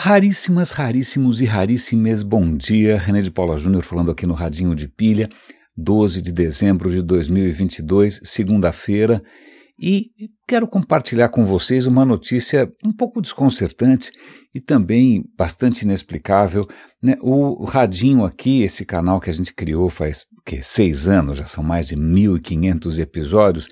Raríssimas, raríssimos e raríssimes bom dia. René de Paula Júnior falando aqui no Radinho de Pilha, 12 de dezembro de 2022, segunda-feira. E quero compartilhar com vocês uma notícia um pouco desconcertante e também bastante inexplicável. Né? O Radinho aqui, esse canal que a gente criou faz que, seis anos, já são mais de 1.500 episódios,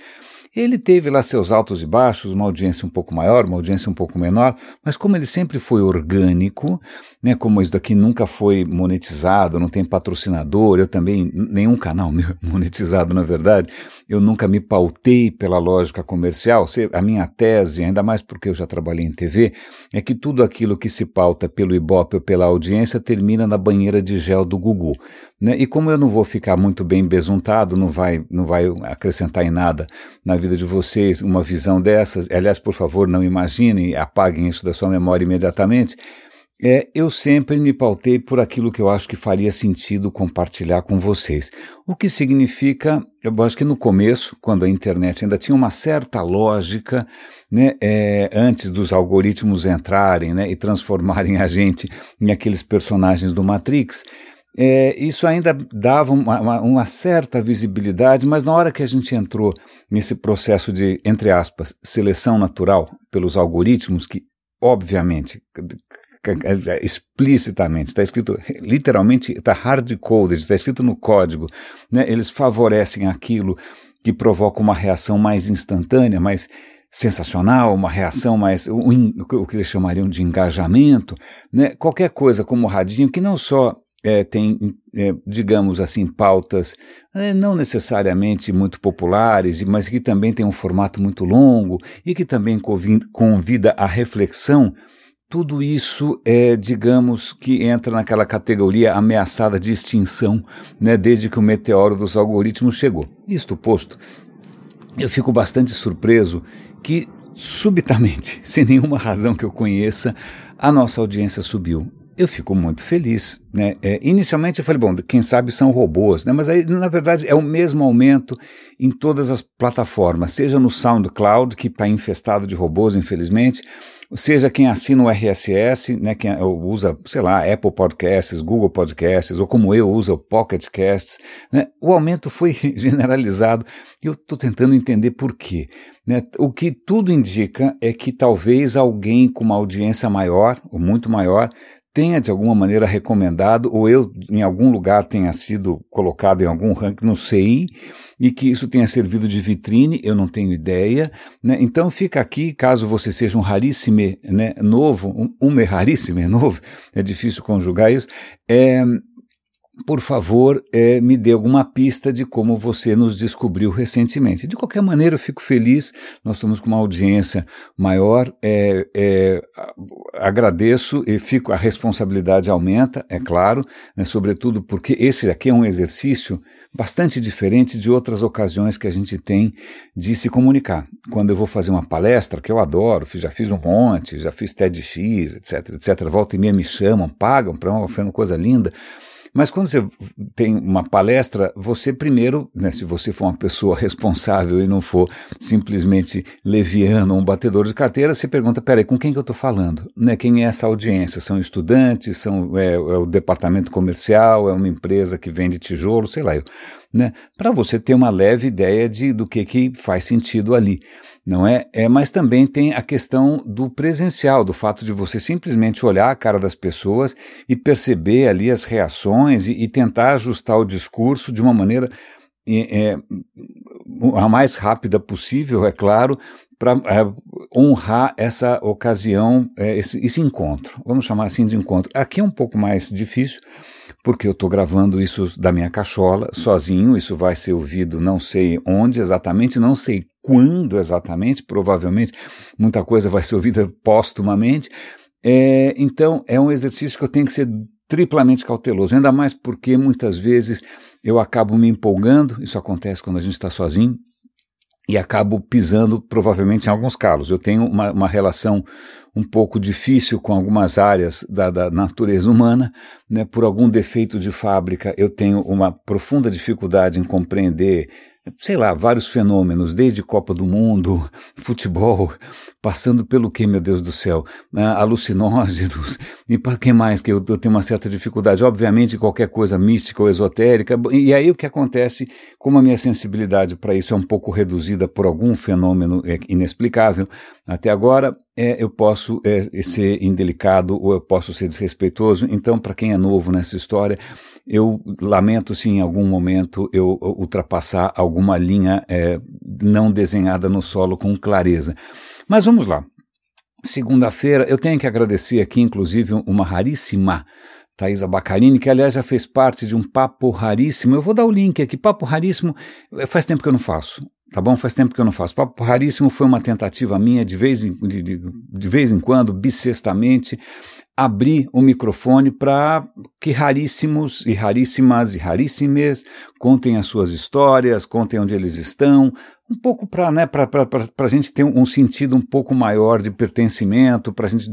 ele teve lá seus altos e baixos, uma audiência um pouco maior, uma audiência um pouco menor, mas como ele sempre foi orgânico, né, como isso daqui nunca foi monetizado, não tem patrocinador, eu também, nenhum canal meu monetizado na verdade, eu nunca me pautei pela lógica comercial. A minha tese, ainda mais porque eu já trabalhei em TV, é que tudo aquilo que se pauta pelo Ibope ou pela audiência termina na banheira de gel do Gugu. Né? E como eu não vou ficar muito bem besuntado, não vai, não vai acrescentar em nada na vida de vocês uma visão dessas, aliás, por favor, não imaginem, apaguem isso da sua memória imediatamente é, eu sempre me pautei por aquilo que eu acho que faria sentido compartilhar com vocês. O que significa, eu acho que no começo, quando a internet ainda tinha uma certa lógica, né, é, antes dos algoritmos entrarem né, e transformarem a gente em aqueles personagens do Matrix, é, isso ainda dava uma, uma, uma, certa visibilidade, mas na hora que a gente entrou nesse processo de, entre aspas, seleção natural pelos algoritmos, que obviamente explicitamente, está escrito, literalmente, está hard-coded, está escrito no código, né? eles favorecem aquilo que provoca uma reação mais instantânea, mais sensacional, uma reação mais, o, o que eles chamariam de engajamento, né? qualquer coisa como o radinho, que não só é, tem, é, digamos assim, pautas é, não necessariamente muito populares, mas que também tem um formato muito longo e que também convida à reflexão tudo isso é, digamos, que entra naquela categoria ameaçada de extinção, né, desde que o meteoro dos algoritmos chegou. Isto posto, eu fico bastante surpreso que, subitamente, sem nenhuma razão que eu conheça, a nossa audiência subiu. Eu fico muito feliz, né? É, inicialmente eu falei, bom, quem sabe são robôs, né? Mas aí, na verdade, é o mesmo aumento em todas as plataformas, seja no SoundCloud, que está infestado de robôs, infelizmente, seja quem assina o RSS, né, quem usa, sei lá, Apple Podcasts, Google Podcasts, ou como eu uso o Pocket Casts, né, o aumento foi generalizado e eu estou tentando entender por quê. Né? O que tudo indica é que talvez alguém com uma audiência maior, ou muito maior, tenha de alguma maneira recomendado, ou eu em algum lugar tenha sido colocado em algum ranking, não sei, e que isso tenha servido de vitrine, eu não tenho ideia. Né? Então fica aqui, caso você seja um raríssimo né, novo, um, um raríssimo novo, é difícil conjugar isso, é, por favor, é, me dê alguma pista de como você nos descobriu recentemente. De qualquer maneira, eu fico feliz, nós estamos com uma audiência maior, é, é, agradeço e fico, a responsabilidade aumenta, é claro, né, sobretudo porque esse aqui é um exercício bastante diferente de outras ocasiões que a gente tem de se comunicar. Quando eu vou fazer uma palestra, que eu adoro, já fiz um monte, já fiz TEDx, etc, etc, volta e meia me chamam, pagam para uma coisa linda, mas quando você tem uma palestra, você primeiro, né, se você for uma pessoa responsável e não for simplesmente leviano, um batedor de carteira, você pergunta, peraí, com quem que eu estou falando? Né, quem é essa audiência? São estudantes? São, é, é o departamento comercial? É uma empresa que vende tijolo? Sei lá. Né, Para você ter uma leve ideia de, do que, que faz sentido ali não é? é? Mas também tem a questão do presencial, do fato de você simplesmente olhar a cara das pessoas e perceber ali as reações e, e tentar ajustar o discurso de uma maneira é, a mais rápida possível, é claro, para é, honrar essa ocasião, é, esse, esse encontro. Vamos chamar assim de encontro. Aqui é um pouco mais difícil porque eu estou gravando isso da minha cachola, sozinho, isso vai ser ouvido não sei onde exatamente, não sei quando exatamente, provavelmente muita coisa vai ser ouvida póstumamente. É, então, é um exercício que eu tenho que ser triplamente cauteloso, ainda mais porque muitas vezes eu acabo me empolgando, isso acontece quando a gente está sozinho, e acabo pisando provavelmente em alguns calos. Eu tenho uma, uma relação um pouco difícil com algumas áreas da, da natureza humana, né? por algum defeito de fábrica eu tenho uma profunda dificuldade em compreender sei lá, vários fenômenos, desde Copa do Mundo, futebol, passando pelo que, meu Deus do céu, uh, alucinógenos, e para quem mais que eu, eu, tenho uma certa dificuldade? Obviamente, qualquer coisa mística ou esotérica, e aí o que acontece, como a minha sensibilidade para isso é um pouco reduzida por algum fenômeno é, inexplicável, até agora é, eu posso é, ser indelicado ou eu posso ser desrespeitoso, então, para quem é novo nessa história, eu lamento se em algum momento eu ultrapassar alguma linha é, não desenhada no solo com clareza. Mas vamos lá. Segunda-feira, eu tenho que agradecer aqui, inclusive, uma raríssima Thaisa Bacarini, que aliás já fez parte de um papo raríssimo. Eu vou dar o link aqui. Papo raríssimo, é, faz tempo que eu não faço. Tá bom? Faz tempo que eu não faço. Papo raríssimo foi uma tentativa minha de vez em, de, de, de vez em quando, bissextamente, abrir o microfone para que raríssimos e raríssimas e raríssimas contem as suas histórias, contem onde eles estão, um pouco para né, a gente ter um sentido um pouco maior de pertencimento, para a gente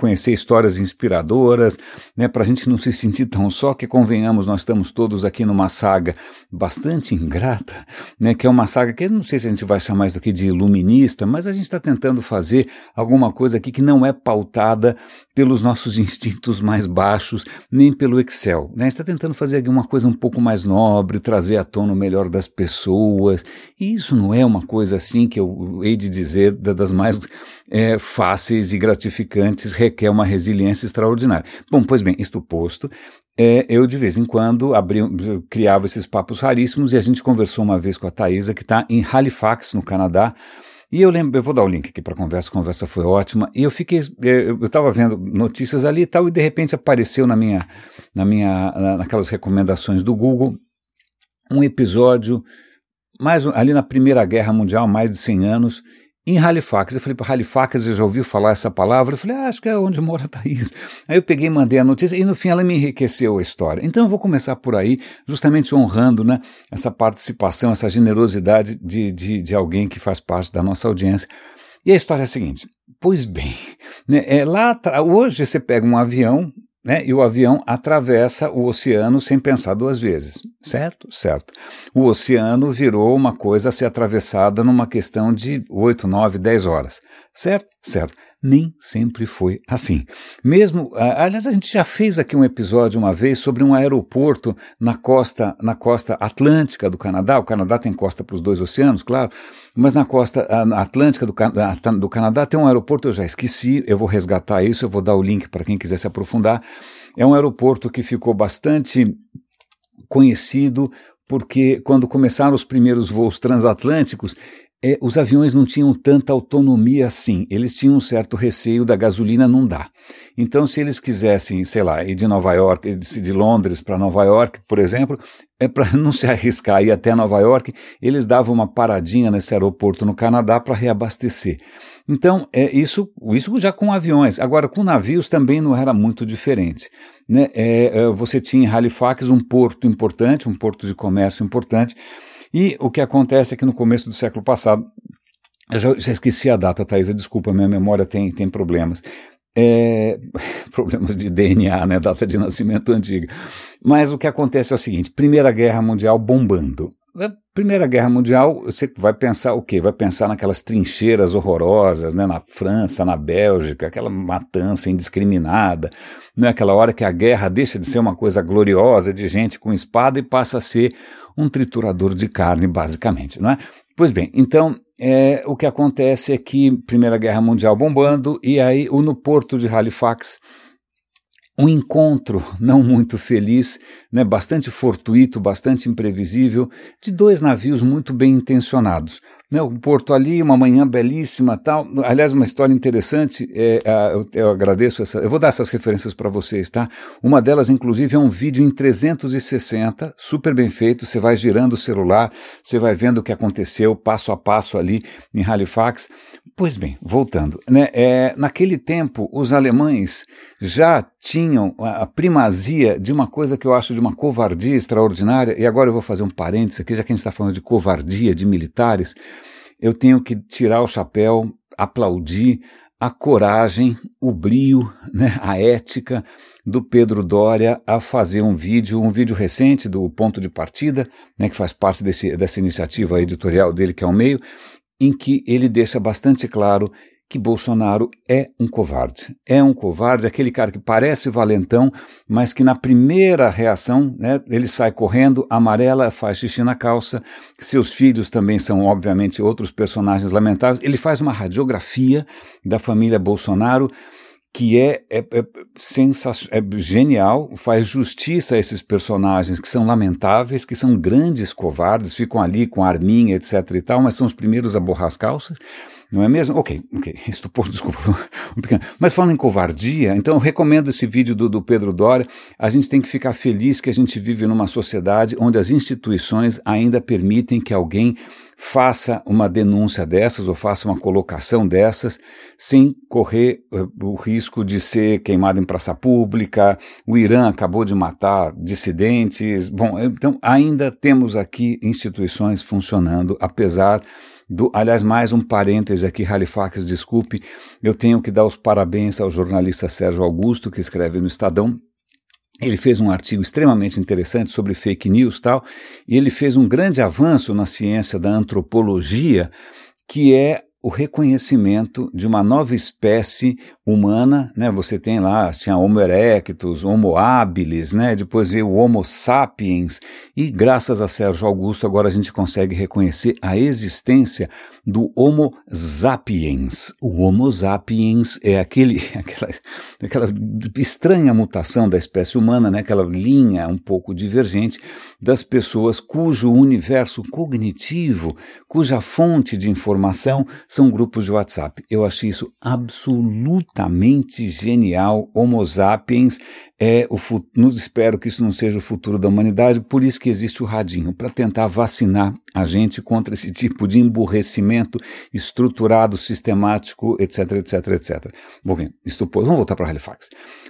conhecer histórias inspiradoras, né, para a gente não se sentir tão só, que convenhamos, nós estamos todos aqui numa saga bastante ingrata, né, que é uma saga que não sei se a gente vai chamar isso aqui de iluminista, mas a gente está tentando fazer alguma coisa aqui que não é pautada pelos nossos instintos mais baixos, nem pelo Excel. Né? está tentando fazer alguma coisa um pouco mais nobre, trazer à tona o melhor das pessoas, e isso isso não é uma coisa assim que eu hei de dizer das mais é, fáceis e gratificantes, requer uma resiliência extraordinária. Bom, pois bem, isto posto, é, eu de vez em quando abri, criava esses papos raríssimos e a gente conversou uma vez com a Thaisa, que está em Halifax, no Canadá, e eu lembro, eu vou dar o link aqui para a conversa, a conversa foi ótima. E eu fiquei, é, eu estava vendo notícias ali e tal, e de repente apareceu na minha, na minha, naquelas recomendações do Google um episódio mais ali na Primeira Guerra Mundial, mais de 100 anos, em Halifax. Eu falei para Halifax, eu já ouviu falar essa palavra? Eu falei, ah, acho que é onde mora a Thaís. Aí eu peguei e mandei a notícia e no fim ela me enriqueceu a história. Então eu vou começar por aí, justamente honrando né, essa participação, essa generosidade de, de, de alguém que faz parte da nossa audiência. E a história é a seguinte: pois bem, né, é, lá hoje você pega um avião né, e o avião atravessa o oceano sem pensar duas vezes. Certo? Certo. O oceano virou uma coisa a ser atravessada numa questão de 8, 9, 10 horas. Certo? Certo nem sempre foi assim. Mesmo, aliás, a gente já fez aqui um episódio uma vez sobre um aeroporto na costa, na costa atlântica do Canadá. O Canadá tem costa para os dois oceanos, claro, mas na costa atlântica do, do Canadá tem um aeroporto, eu já esqueci, eu vou resgatar isso, eu vou dar o link para quem quiser se aprofundar. É um aeroporto que ficou bastante conhecido porque quando começaram os primeiros voos transatlânticos, é, os aviões não tinham tanta autonomia assim, eles tinham um certo receio da gasolina não dar. Então, se eles quisessem, sei lá, ir de Nova York, de Londres para Nova York, por exemplo, é para não se arriscar ir até Nova York, eles davam uma paradinha nesse aeroporto no Canadá para reabastecer. Então, é isso, isso já com aviões. Agora, com navios também não era muito diferente. Né? É, é você tinha em Halifax um porto importante, um porto de comércio importante, e o que acontece é que no começo do século passado, eu já, já esqueci a data, Thaisa, desculpa, minha memória tem, tem problemas. É, problemas de DNA, né, data de nascimento antiga. Mas o que acontece é o seguinte: Primeira Guerra Mundial bombando. Primeira Guerra Mundial, você vai pensar o quê? Vai pensar naquelas trincheiras horrorosas, né, na França, na Bélgica, aquela matança indiscriminada, não é aquela hora que a guerra deixa de ser uma coisa gloriosa de gente com espada e passa a ser um triturador de carne, basicamente, não é? Pois bem, então é, o que acontece é que Primeira Guerra Mundial bombando e aí no porto de Halifax um encontro não muito feliz, né, bastante fortuito, bastante imprevisível, de dois navios muito bem intencionados né, o porto ali, uma manhã belíssima tal. Aliás, uma história interessante, é, eu, eu, agradeço essa, eu vou dar essas referências para vocês, tá? Uma delas, inclusive, é um vídeo em 360, super bem feito, você vai girando o celular, você vai vendo o que aconteceu passo a passo ali em Halifax. Pois bem, voltando, né, é, naquele tempo os alemães já tinham a primazia de uma coisa que eu acho de uma covardia extraordinária, e agora eu vou fazer um parênteses aqui, já que a gente está falando de covardia de militares, eu tenho que tirar o chapéu, aplaudir a coragem, o brio, né, a ética do Pedro Doria a fazer um vídeo, um vídeo recente do Ponto de Partida, né, que faz parte desse, dessa iniciativa editorial dele, que é o meio, em que ele deixa bastante claro que Bolsonaro é um covarde. É um covarde, aquele cara que parece valentão, mas que na primeira reação, né, ele sai correndo, amarela, faz xixi na calça. Seus filhos também são, obviamente, outros personagens lamentáveis. Ele faz uma radiografia da família Bolsonaro que é, é, é, é genial, faz justiça a esses personagens que são lamentáveis, que são grandes covardes, ficam ali com arminha, etc e tal, mas são os primeiros a borrar as calças. Não é mesmo? Ok, ok, estupor, desculpa. Mas falando em covardia, então eu recomendo esse vídeo do, do Pedro Doria. A gente tem que ficar feliz que a gente vive numa sociedade onde as instituições ainda permitem que alguém faça uma denúncia dessas ou faça uma colocação dessas sem correr uh, o risco de ser queimado em praça pública. O Irã acabou de matar dissidentes. Bom, então ainda temos aqui instituições funcionando, apesar do, aliás, mais um parêntese aqui, Halifax, desculpe, eu tenho que dar os parabéns ao jornalista Sérgio Augusto, que escreve no Estadão, ele fez um artigo extremamente interessante sobre fake news tal, e ele fez um grande avanço na ciência da antropologia, que é o reconhecimento de uma nova espécie humana, né? Você tem lá, tinha Homo erectus, Homo habilis, né? Depois veio o Homo sapiens e graças a Sérgio Augusto agora a gente consegue reconhecer a existência do Homo sapiens. O Homo sapiens é aquele, aquela, aquela estranha mutação da espécie humana, né? Aquela linha um pouco divergente das pessoas cujo universo cognitivo, cuja fonte de informação são grupos de WhatsApp. Eu achei isso absolutamente genial. Homo sapiens é o futuro. Espero que isso não seja o futuro da humanidade, por isso que existe o radinho para tentar vacinar a gente contra esse tipo de emburrecimento estruturado, sistemático, etc, etc, etc. Bom, estupor. Vamos voltar para Halifax.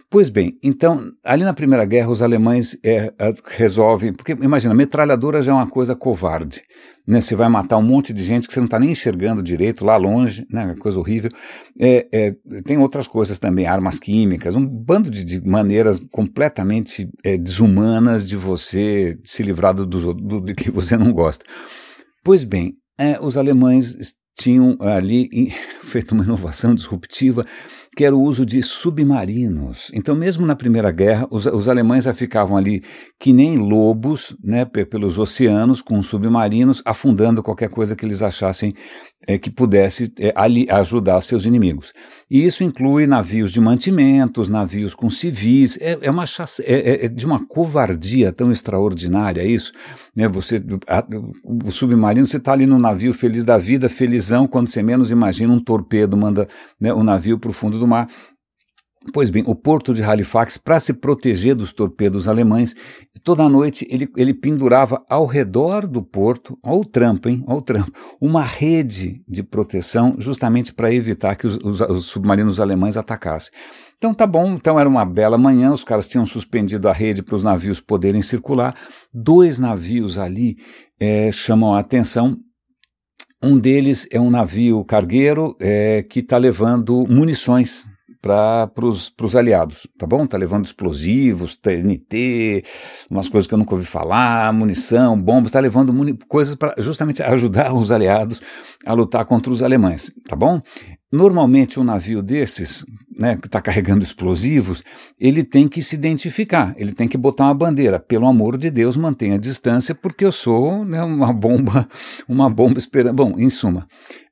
Pois bem, então, ali na Primeira Guerra, os alemães é, é, resolvem. Porque, imagina, metralhadora já é uma coisa covarde. Né, você vai matar um monte de gente que você não está nem enxergando direito lá longe, né, coisa horrível. É, é, tem outras coisas também, armas químicas, um bando de, de maneiras completamente é, desumanas de você se livrar do, do, do, que você não gosta. Pois bem, é, os alemães tinham ali feito uma inovação disruptiva que era o uso de submarinos. Então, mesmo na Primeira Guerra, os, os alemães já ficavam ali que nem lobos, né, pelos oceanos, com submarinos, afundando qualquer coisa que eles achassem é, que pudesse é, ali, ajudar seus inimigos. E isso inclui navios de mantimentos, navios com civis. É, é uma é, é, é, de uma covardia tão extraordinária isso. Né, você, a, o submarino, você está ali no navio feliz da vida, felizão, quando você menos imagina, um torpedo manda né, o navio para o fundo do do mar. Pois bem, o porto de Halifax, para se proteger dos torpedos alemães, toda noite ele, ele pendurava ao redor do porto, ao trampo, hein, ao trampo, uma rede de proteção justamente para evitar que os, os, os submarinos alemães atacassem. Então tá bom, então era uma bela manhã, os caras tinham suspendido a rede para os navios poderem circular. Dois navios ali é, chamam a atenção um deles é um navio cargueiro é, que está levando munições para os aliados, tá bom? Está levando explosivos, TNT, umas coisas que eu nunca ouvi falar, munição, bombas, está levando coisas para justamente ajudar os aliados a lutar contra os alemães, tá bom? Normalmente um navio desses, né, que está carregando explosivos, ele tem que se identificar, ele tem que botar uma bandeira. Pelo amor de Deus, mantenha a distância, porque eu sou né, uma bomba, uma bomba esperando. Bom, em suma.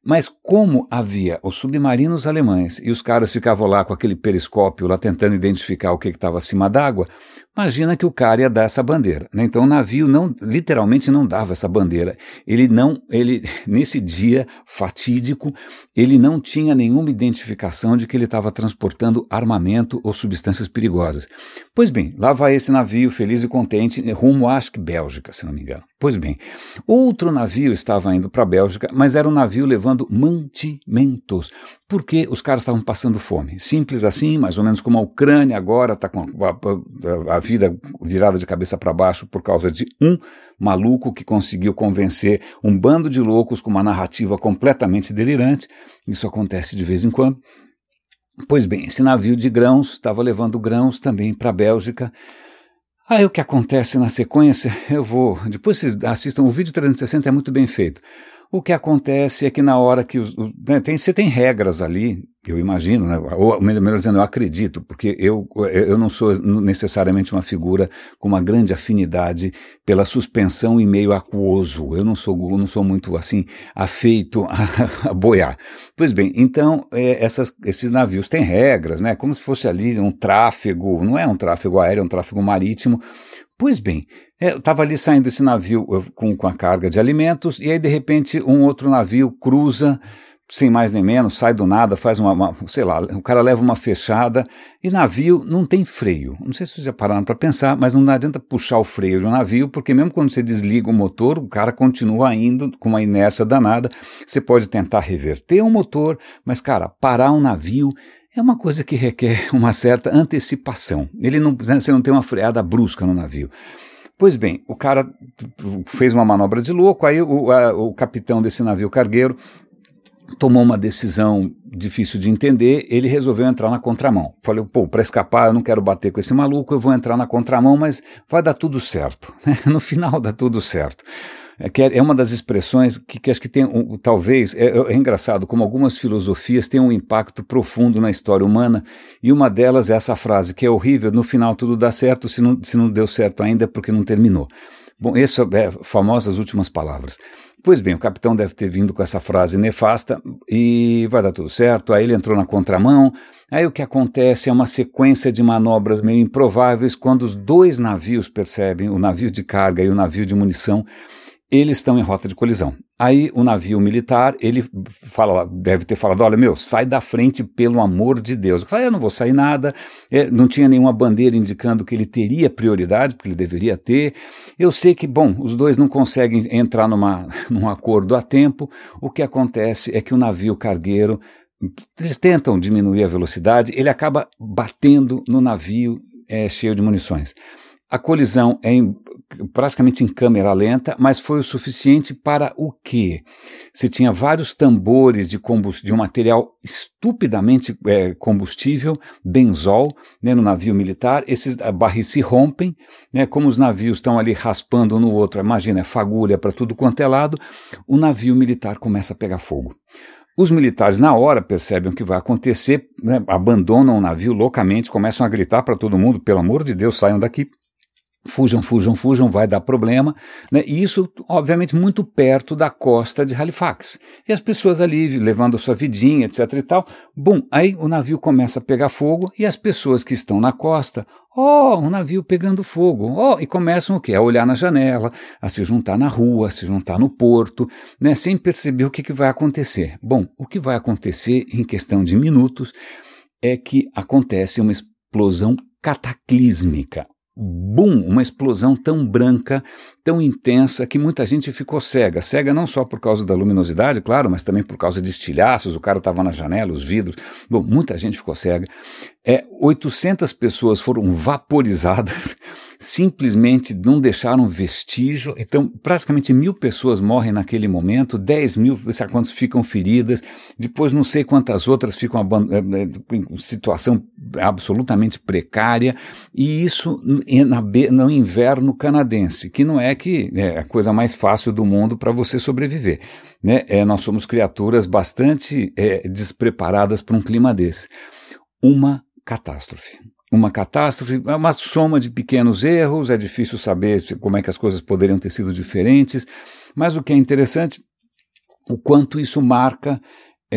Mas como havia os submarinos alemães e os caras ficavam lá com aquele periscópio lá tentando identificar o que estava acima d'água, Imagina que o cara ia dar essa bandeira. Né? Então o navio não, literalmente não dava essa bandeira. Ele não, ele nesse dia fatídico, ele não tinha nenhuma identificação de que ele estava transportando armamento ou substâncias perigosas. Pois bem, lá vai esse navio feliz e contente rumo, acho que Bélgica, se não me engano. Pois bem, outro navio estava indo para a Bélgica, mas era um navio levando mantimentos, porque os caras estavam passando fome. Simples assim, mais ou menos como a Ucrânia agora está com a, a, a, vida virada de cabeça para baixo por causa de um maluco que conseguiu convencer um bando de loucos com uma narrativa completamente delirante. Isso acontece de vez em quando. Pois bem, esse navio de grãos estava levando grãos também para a Bélgica. Aí o que acontece na sequência, eu vou. Depois vocês assistam, o vídeo 360 é muito bem feito. O que acontece é que na hora que os, né, tem, você tem regras ali, eu imagino, né, ou melhor dizendo, eu acredito, porque eu, eu não sou necessariamente uma figura com uma grande afinidade pela suspensão e meio aquoso. Eu não sou, não sou muito assim afeito a, a boiar. Pois bem, então é, essas, esses navios têm regras, né? Como se fosse ali um tráfego, não é um tráfego aéreo, é um tráfego marítimo. Pois bem, é, estava ali saindo esse navio com, com a carga de alimentos, e aí de repente um outro navio cruza, sem mais nem menos, sai do nada, faz uma, uma, sei lá, o cara leva uma fechada, e navio não tem freio. Não sei se vocês já pararam para pensar, mas não adianta puxar o freio de um navio, porque mesmo quando você desliga o motor, o cara continua indo com uma inércia danada. Você pode tentar reverter o motor, mas, cara, parar um navio é uma coisa que requer uma certa antecipação. Ele não, você não tem uma freada brusca no navio. Pois bem, o cara fez uma manobra de louco, aí o, a, o capitão desse navio cargueiro tomou uma decisão difícil de entender, ele resolveu entrar na contramão. Falei, pô, para escapar eu não quero bater com esse maluco, eu vou entrar na contramão, mas vai dar tudo certo. no final dá tudo certo. É, que é, é uma das expressões que, que acho que tem, um, talvez, é, é, engraçado como algumas filosofias têm um impacto profundo na história humana, e uma delas é essa frase, que é horrível, no final tudo dá certo, se não, se não deu certo ainda é porque não terminou. Bom, essas é famosas últimas palavras. Pois bem, o capitão deve ter vindo com essa frase nefasta e vai dar tudo certo. Aí ele entrou na contramão. Aí o que acontece é uma sequência de manobras meio improváveis quando os dois navios percebem, o navio de carga e o navio de munição, eles estão em rota de colisão. Aí o navio militar, ele fala, deve ter falado, olha meu, sai da frente pelo amor de Deus. Eu falei, eu não vou sair nada, é, não tinha nenhuma bandeira indicando que ele teria prioridade, porque ele deveria ter. Eu sei que, bom, os dois não conseguem entrar numa, num acordo a tempo. O que acontece é que o navio cargueiro, eles tentam diminuir a velocidade, ele acaba batendo no navio é, cheio de munições. A colisão é praticamente em câmera lenta, mas foi o suficiente para o quê? Se tinha vários tambores de, de um material estupidamente é, combustível, benzol, né, no navio militar, esses barris se rompem, né, como os navios estão ali raspando um no outro, imagina, é fagulha para tudo quanto é lado, o navio militar começa a pegar fogo. Os militares, na hora, percebem o que vai acontecer, né, abandonam o navio loucamente, começam a gritar para todo mundo: pelo amor de Deus, saiam daqui. Fujam, fujam, fujam, vai dar problema. Né? E isso, obviamente, muito perto da costa de Halifax. E as pessoas ali levando a sua vidinha, etc e tal. Bom, aí o navio começa a pegar fogo e as pessoas que estão na costa, ó, oh, um navio pegando fogo, ó, oh, e começam o quê? A olhar na janela, a se juntar na rua, a se juntar no porto, né? Sem perceber o que, que vai acontecer. Bom, o que vai acontecer em questão de minutos é que acontece uma explosão cataclísmica boom, uma explosão tão branca, tão intensa, que muita gente ficou cega. Cega não só por causa da luminosidade, claro, mas também por causa de estilhaços, o cara estava na janela, os vidros. Bom, muita gente ficou cega. É, 800 pessoas foram vaporizadas simplesmente não deixaram vestígio. Então, praticamente mil pessoas morrem naquele momento, 10 mil quantos ficam feridas, depois não sei quantas outras ficam eh, eh, em situação absolutamente precária, e isso no inverno canadense, que não é que é a coisa mais fácil do mundo para você sobreviver. Né? É, nós somos criaturas bastante é, despreparadas para um clima desse. Uma catástrofe uma catástrofe, é uma soma de pequenos erros, é difícil saber como é que as coisas poderiam ter sido diferentes, mas o que é interessante, o quanto isso marca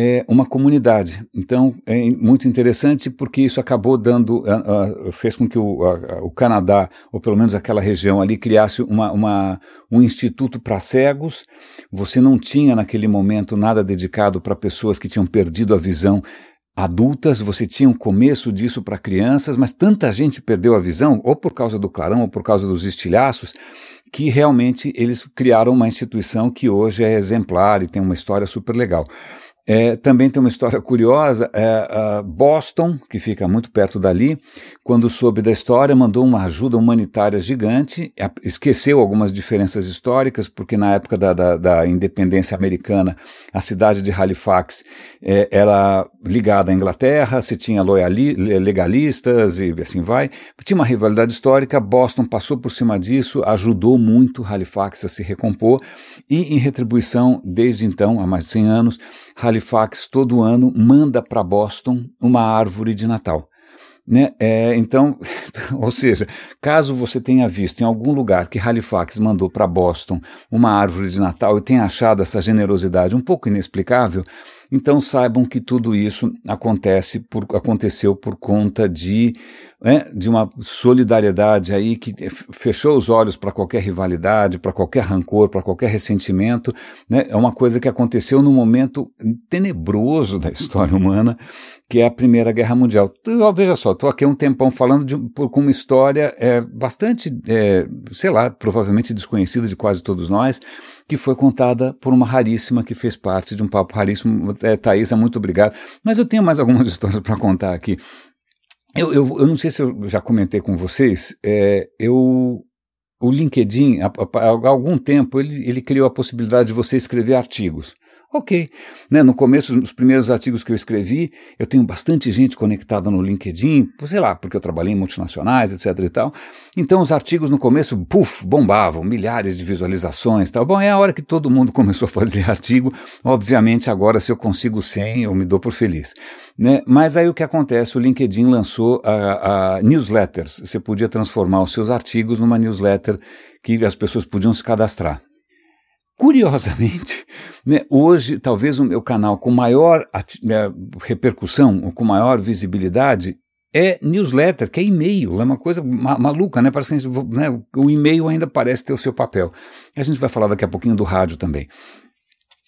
é, uma comunidade. Então é muito interessante porque isso acabou dando, uh, uh, fez com que o, uh, o, Canadá, ou pelo menos aquela região ali, criasse uma, uma um instituto para cegos. Você não tinha naquele momento nada dedicado para pessoas que tinham perdido a visão adultas, você tinha um começo disso para crianças, mas tanta gente perdeu a visão, ou por causa do clarão, ou por causa dos estilhaços, que realmente eles criaram uma instituição que hoje é exemplar e tem uma história super legal. É, também tem uma história curiosa. É, Boston, que fica muito perto dali, quando soube da história, mandou uma ajuda humanitária gigante, esqueceu algumas diferenças históricas, porque na época da, da, da independência americana, a cidade de Halifax é, era ligada à Inglaterra, se tinha loyali, legalistas e assim vai. Tinha uma rivalidade histórica, Boston passou por cima disso, ajudou muito Halifax a se recompor, e em retribuição, desde então, há mais de 100 anos, Halifax todo ano manda para Boston uma árvore de Natal. Né? É, então, ou seja, caso você tenha visto em algum lugar que Halifax mandou para Boston uma árvore de Natal e tenha achado essa generosidade um pouco inexplicável, então saibam que tudo isso acontece por, aconteceu por conta de, né, de uma solidariedade aí que fechou os olhos para qualquer rivalidade, para qualquer rancor, para qualquer ressentimento. Né, é uma coisa que aconteceu num momento tenebroso da história humana, que é a Primeira Guerra Mundial. Então, veja só, estou aqui um tempão falando de, por, com uma história é, bastante, é, sei lá, provavelmente desconhecida de quase todos nós, que foi contada por uma raríssima que fez parte de um papo raríssimo. É, Thaisa, muito obrigado. Mas eu tenho mais algumas histórias para contar aqui. Eu, eu, eu, não sei se eu já comentei com vocês, é, eu, o LinkedIn, há, há algum tempo, ele, ele criou a possibilidade de você escrever artigos. Ok. Né, no começo, nos primeiros artigos que eu escrevi, eu tenho bastante gente conectada no LinkedIn, sei lá, porque eu trabalhei em multinacionais, etc e tal. Então os artigos no começo, puf, bombavam, milhares de visualizações tal. Bom, é a hora que todo mundo começou a fazer artigo. Obviamente, agora se eu consigo 100, eu me dou por feliz. Né? Mas aí o que acontece? O LinkedIn lançou a, a newsletters. Você podia transformar os seus artigos numa newsletter que as pessoas podiam se cadastrar. Curiosamente, né, hoje talvez o meu canal com maior né, repercussão, com maior visibilidade, é newsletter, que é e-mail, é uma coisa ma maluca, né? Parece que gente, né, o e-mail ainda parece ter o seu papel. A gente vai falar daqui a pouquinho do rádio também.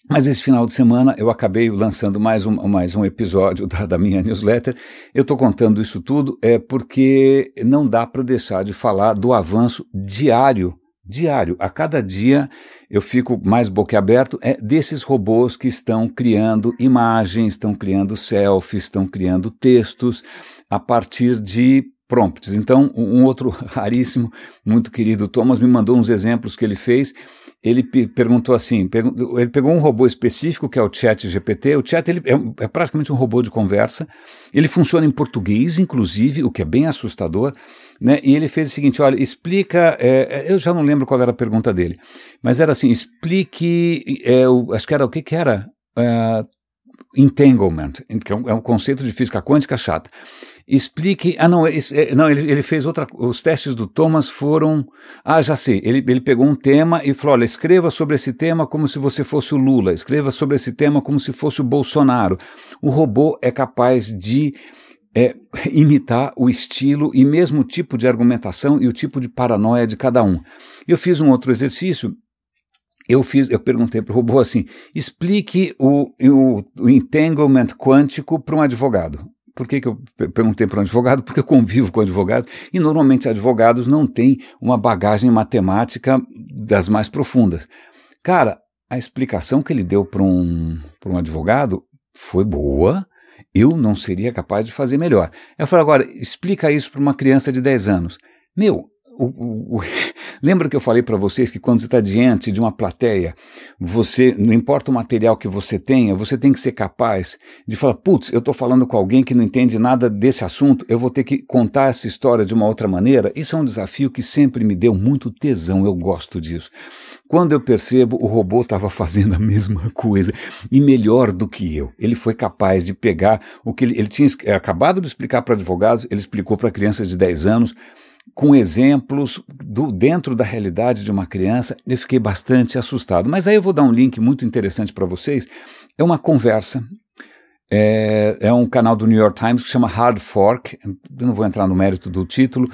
Mas esse final de semana eu acabei lançando mais um, mais um episódio da, da minha newsletter. Eu estou contando isso tudo é porque não dá para deixar de falar do avanço diário diário. A cada dia eu fico mais boquiaberto é desses robôs que estão criando imagens, estão criando selfies, estão criando textos a partir de prompts. Então, um outro raríssimo, muito querido Thomas me mandou uns exemplos que ele fez ele perguntou assim, ele pegou um robô específico que é o Chat GPT. O Chat ele é, é, praticamente um robô de conversa. Ele funciona em português, inclusive, o que é bem assustador. Né? E ele fez o seguinte: olha, explica. É, é eu já não lembro qual era a pergunta dele, mas era assim: explique. É, o, acho que era o que que era. É, entanglement, que é um, é um conceito de física quântica chata explique. Ah, não, é, não ele, ele, fez outra. Os testes do Thomas foram. Ah, já sei. Ele, ele pegou um tema e falou: olha, escreva sobre esse tema como se você fosse o Lula, escreva sobre esse tema como se fosse o Bolsonaro. O robô é capaz de. É, imitar o estilo e mesmo o tipo de argumentação e o tipo de paranoia de cada um. Eu fiz um outro exercício eu fiz, eu perguntei para o robô assim: explique o, o, o entanglement quântico para um advogado. Por que, que eu perguntei para um advogado? Porque eu convivo com advogados e normalmente advogados não têm uma bagagem matemática das mais profundas. Cara, a explicação que ele deu para um, um advogado foi boa, eu não seria capaz de fazer melhor. Eu falei, agora, explica isso para uma criança de 10 anos. Meu, o, o, o, lembra que eu falei para vocês que quando você está diante de uma plateia, você, não importa o material que você tenha, você tem que ser capaz de falar: putz, eu estou falando com alguém que não entende nada desse assunto, eu vou ter que contar essa história de uma outra maneira. Isso é um desafio que sempre me deu muito tesão, eu gosto disso. Quando eu percebo, o robô estava fazendo a mesma coisa e melhor do que eu. Ele foi capaz de pegar o que ele, ele tinha acabado de explicar para advogados, ele explicou para crianças de 10 anos com exemplos do, dentro da realidade de uma criança, eu fiquei bastante assustado. Mas aí eu vou dar um link muito interessante para vocês. É uma conversa, é, é, um canal do New York Times que chama Hard Fork. Eu não vou entrar no mérito do título.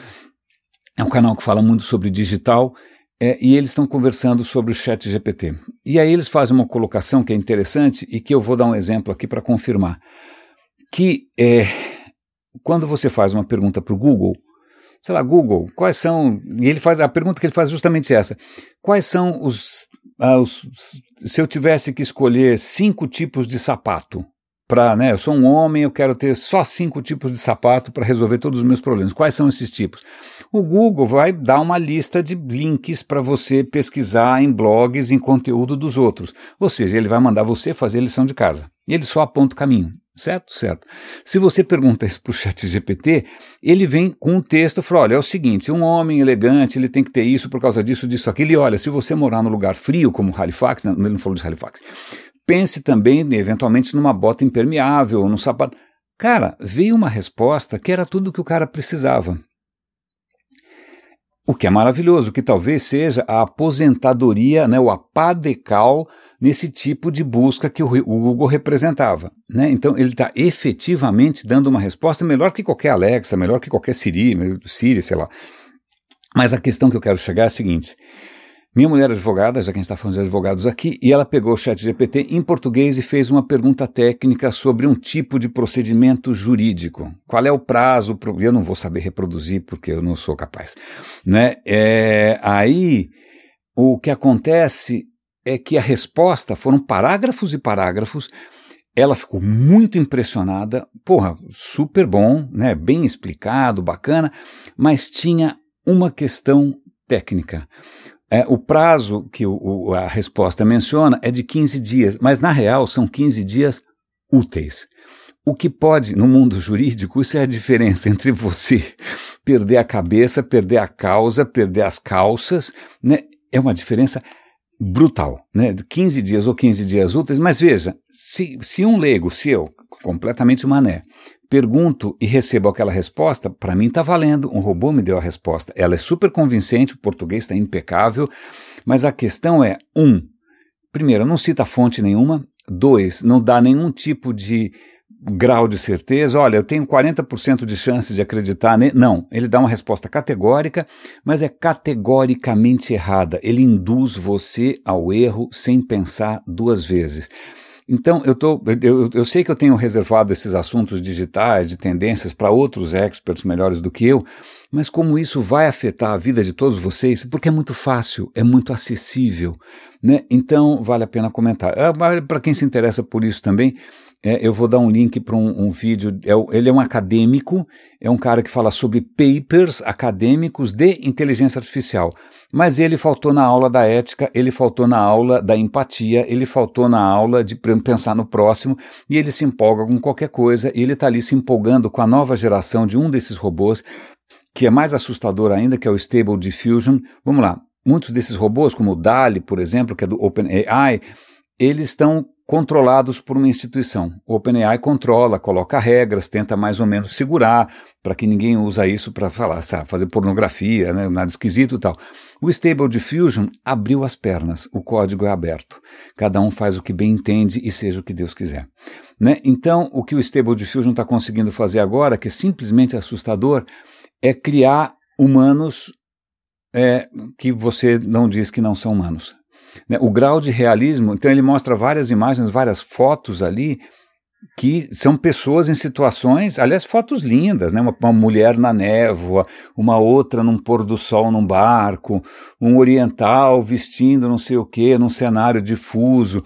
É um canal que fala muito sobre digital. É, e eles estão conversando sobre o chat GPT. E aí eles fazem uma colocação que é interessante e que eu vou dar um exemplo aqui para confirmar. Que é, quando você faz uma pergunta para o Google, sei lá, Google, quais são. E ele faz a pergunta que ele faz é justamente essa: quais são os ah, se eu tivesse que escolher cinco tipos de sapato, para, né, eu sou um homem, eu quero ter só cinco tipos de sapato para resolver todos os meus problemas. Quais são esses tipos? O Google vai dar uma lista de links para você pesquisar em blogs, em conteúdo dos outros. Ou seja, ele vai mandar você fazer lição de casa. Ele só aponta o caminho. Certo? Certo. Se você pergunta isso para o chat GPT, ele vem com um texto e fala, olha, é o seguinte, um homem elegante, ele tem que ter isso por causa disso, disso, aquilo, e olha, se você morar num lugar frio, como Halifax, né, ele não falou de Halifax, pense também, eventualmente, numa bota impermeável, ou num sapato. Cara, veio uma resposta que era tudo o que o cara precisava. O que é maravilhoso, que talvez seja a aposentadoria, né, o apadecal nesse tipo de busca que o, Google representava. Né? Então, ele está efetivamente dando uma resposta melhor que qualquer Alexa, melhor que qualquer Siri, Siri, sei lá. Mas a questão que eu quero chegar é a seguinte. Minha mulher é advogada, já que a gente está falando de advogados aqui, e ela pegou o chat GPT em português e fez uma pergunta técnica sobre um tipo de procedimento jurídico. Qual é o prazo? Pro... Eu não vou saber reproduzir porque eu não sou capaz. Né? É... Aí, o que acontece é que a resposta foram parágrafos e parágrafos ela ficou muito impressionada, porra, super bom, né, bem explicado, bacana, mas tinha uma questão técnica. É, o prazo que o, o, a resposta menciona é de 15 dias, mas na real são 15 dias úteis. O que pode, no mundo jurídico, isso é a diferença entre você perder a cabeça, perder a causa, perder as calças, né? É uma diferença brutal, né? De 15 dias ou 15 dias úteis, mas veja, se, se um leigo, se eu, completamente mané, pergunto e recebo aquela resposta, para mim está valendo. Um robô me deu a resposta. Ela é super convincente, o português está impecável, mas a questão é: um, primeiro, não cita fonte nenhuma. Dois, não dá nenhum tipo de grau de certeza. Olha, eu tenho 40% de chance de acreditar. Ne não, ele dá uma resposta categórica, mas é categoricamente errada. Ele induz você ao erro sem pensar duas vezes. Então, eu, tô, eu, eu sei que eu tenho reservado esses assuntos digitais, de tendências, para outros experts melhores do que eu, mas como isso vai afetar a vida de todos vocês, porque é muito fácil, é muito acessível, né? Então, vale a pena comentar. Ah, para quem se interessa por isso também, é, eu vou dar um link para um, um, vídeo. É, ele é um acadêmico, é um cara que fala sobre papers acadêmicos de inteligência artificial. Mas ele faltou na aula da ética, ele faltou na aula da empatia, ele faltou na aula de pensar no próximo e ele se empolga com qualquer coisa e ele está ali se empolgando com a nova geração de um desses robôs que é mais assustador ainda, que é o Stable Diffusion. Vamos lá, muitos desses robôs, como o DALI, por exemplo, que é do OpenAI, eles estão controlados por uma instituição. O OpenAI controla, coloca regras, tenta mais ou menos segurar para que ninguém usa isso para falar, sabe, fazer pornografia, né, nada esquisito e tal. O Stable Diffusion abriu as pernas, o código é aberto. Cada um faz o que bem entende e seja o que Deus quiser. Né? Então, o que o Stable Diffusion está conseguindo fazer agora, que é simplesmente assustador, é criar humanos é, que você não diz que não são humanos. Né? O grau de realismo, então ele mostra várias imagens, várias fotos ali que são pessoas em situações, aliás, fotos lindas, né? Uma, uma, mulher na névoa, uma outra num pôr do sol num barco, um oriental vestindo não sei o que, num cenário difuso.